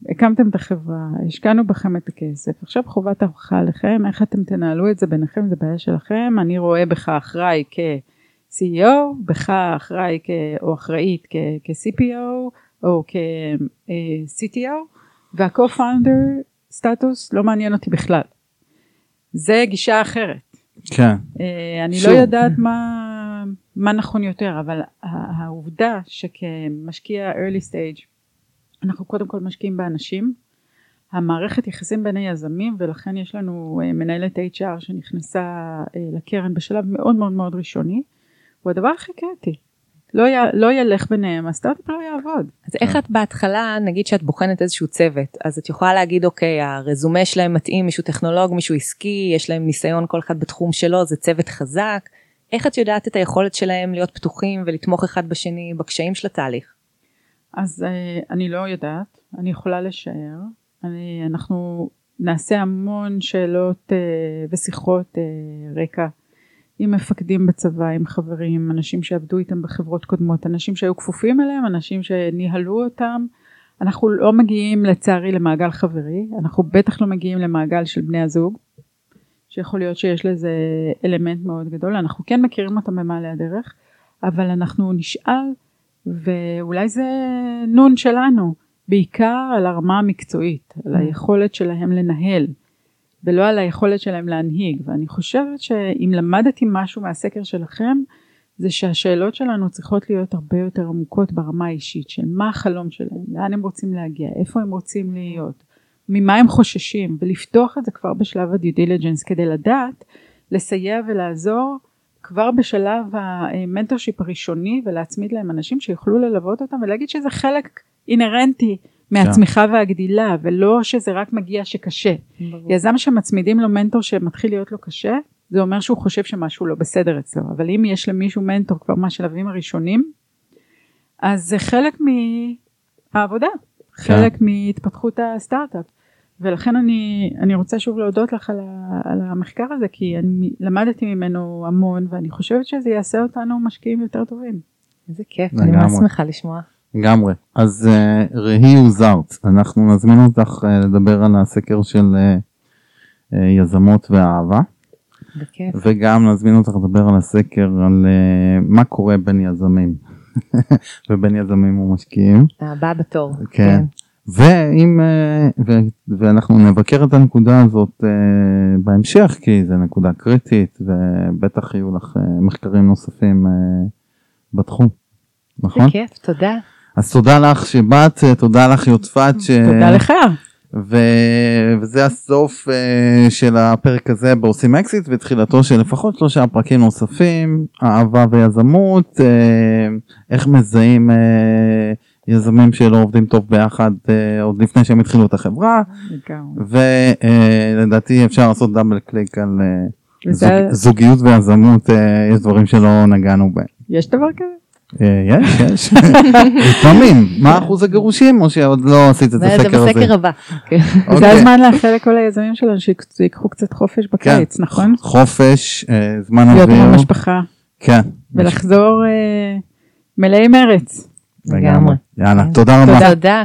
הקמתם את החברה השקענו בכם את הכסף עכשיו חובת ההוכחה עליכם איך אתם תנהלו את זה ביניכם זה בעיה שלכם אני רואה בך אחראי כ-CEO בך אחראי כ- או אחראית כ-CPO או כ-CTO וה-co-founder סטטוס לא מעניין אותי בכלל. זה גישה אחרת. כן. אה, אני שוב. לא יודעת מה, מה נכון יותר אבל העובדה שכמשקיע early stage אנחנו קודם כל משקיעים באנשים המערכת יחסים בין היזמים ולכן יש לנו אה, מנהלת HR שנכנסה אה, לקרן בשלב מאוד מאוד מאוד ראשוני הוא הדבר הכי קריטי לא, י, לא ילך ביניהם הסטארט-אפ לא יעבוד. אז איך את בהתחלה נגיד שאת בוחנת איזשהו צוות אז את יכולה להגיד אוקיי הרזומה שלהם מתאים מישהו טכנולוג מישהו עסקי יש להם ניסיון כל אחד בתחום שלו זה צוות חזק איך את יודעת את היכולת שלהם להיות פתוחים ולתמוך אחד בשני בקשיים של התהליך? אז uh, אני לא יודעת, אני יכולה לשער. אני, אנחנו נעשה המון שאלות uh, ושיחות uh, רקע עם מפקדים בצבא, עם חברים, אנשים שעבדו איתם בחברות קודמות, אנשים שהיו כפופים אליהם, אנשים שניהלו אותם. אנחנו לא מגיעים לצערי למעגל חברי, אנחנו בטח לא מגיעים למעגל של בני הזוג, שיכול להיות שיש לזה אלמנט מאוד גדול, אנחנו כן מכירים אותם במעלה הדרך, אבל אנחנו נשאל, ואולי זה נון שלנו, בעיקר על הרמה המקצועית, על mm. היכולת שלהם לנהל. ולא על היכולת שלהם להנהיג. ואני חושבת שאם למדתי משהו מהסקר שלכם זה שהשאלות שלנו צריכות להיות הרבה יותר עמוקות ברמה האישית של מה החלום שלהם, לאן הם רוצים להגיע, איפה הם רוצים להיות, ממה הם חוששים ולפתוח את זה כבר בשלב ה-due diligence כדי לדעת לסייע ולעזור כבר בשלב ה-mentorship הראשוני ולהצמיד להם אנשים שיוכלו ללוות אותם ולהגיד שזה חלק אינהרנטי מהצמיחה והגדילה ולא שזה רק מגיע שקשה. ברור. יזם שמצמידים לו מנטור שמתחיל להיות לו קשה זה אומר שהוא חושב שמשהו לא בסדר אצלו אבל אם יש למישהו מנטור כבר מהשלבים הראשונים אז זה חלק מהעבודה כן. חלק מהתפתחות הסטארט-אפ ולכן אני, אני רוצה שוב להודות לך על, ה, על המחקר הזה כי אני למדתי ממנו המון ואני חושבת שזה יעשה אותנו משקיעים יותר טובים. איזה כיף, אני ממש שמחה לשמוע. לגמרי. אז uh, ראי עוזרת, אנחנו נזמין אותך uh, לדבר על הסקר של uh, uh, יזמות ואהבה. בכיף. וגם נזמין אותך לדבר על הסקר על uh, מה קורה בין יזמים. ובין יזמים ומשקיעים. הבא בתור. כן. כן. ואם ו, ואנחנו נבקר את הנקודה הזאת בהמשך כי זה נקודה קריטית ובטח יהיו לך מחקרים נוספים בתחום. נכון? בכיף, תודה. אז תודה לך שבאת, תודה לך יודפת. ש... תודה לך. ו... וזה הסוף uh, של הפרק הזה בעושים אקזיט ותחילתו של לפחות שלושה פרקים נוספים, אהבה ויזמות, uh, איך מזהים uh, יזמים שלא עובדים טוב ביחד uh, עוד לפני שהם התחילו את החברה, ולדעתי uh, אפשר לעשות דאבל קליק על uh, זוג... זוגיות ויזמות, uh, יש דברים שלא נגענו בהם. יש דבר כזה? אה, יש, יש. לפעמים, מה אחוז הגירושים או שעוד לא עשית את הסקר הזה? זה בסקר הבא. אוקיי. זה הזמן לאחל לכל היזמים שלנו שיקחו קצת חופש בקיץ, כן. נכון? חופש, אה, זמן אוויר. להיות עם המשפחה. כן. ולחזור אה, מלאי מרץ. לגמרי. יאללה, תודה רבה. תודה.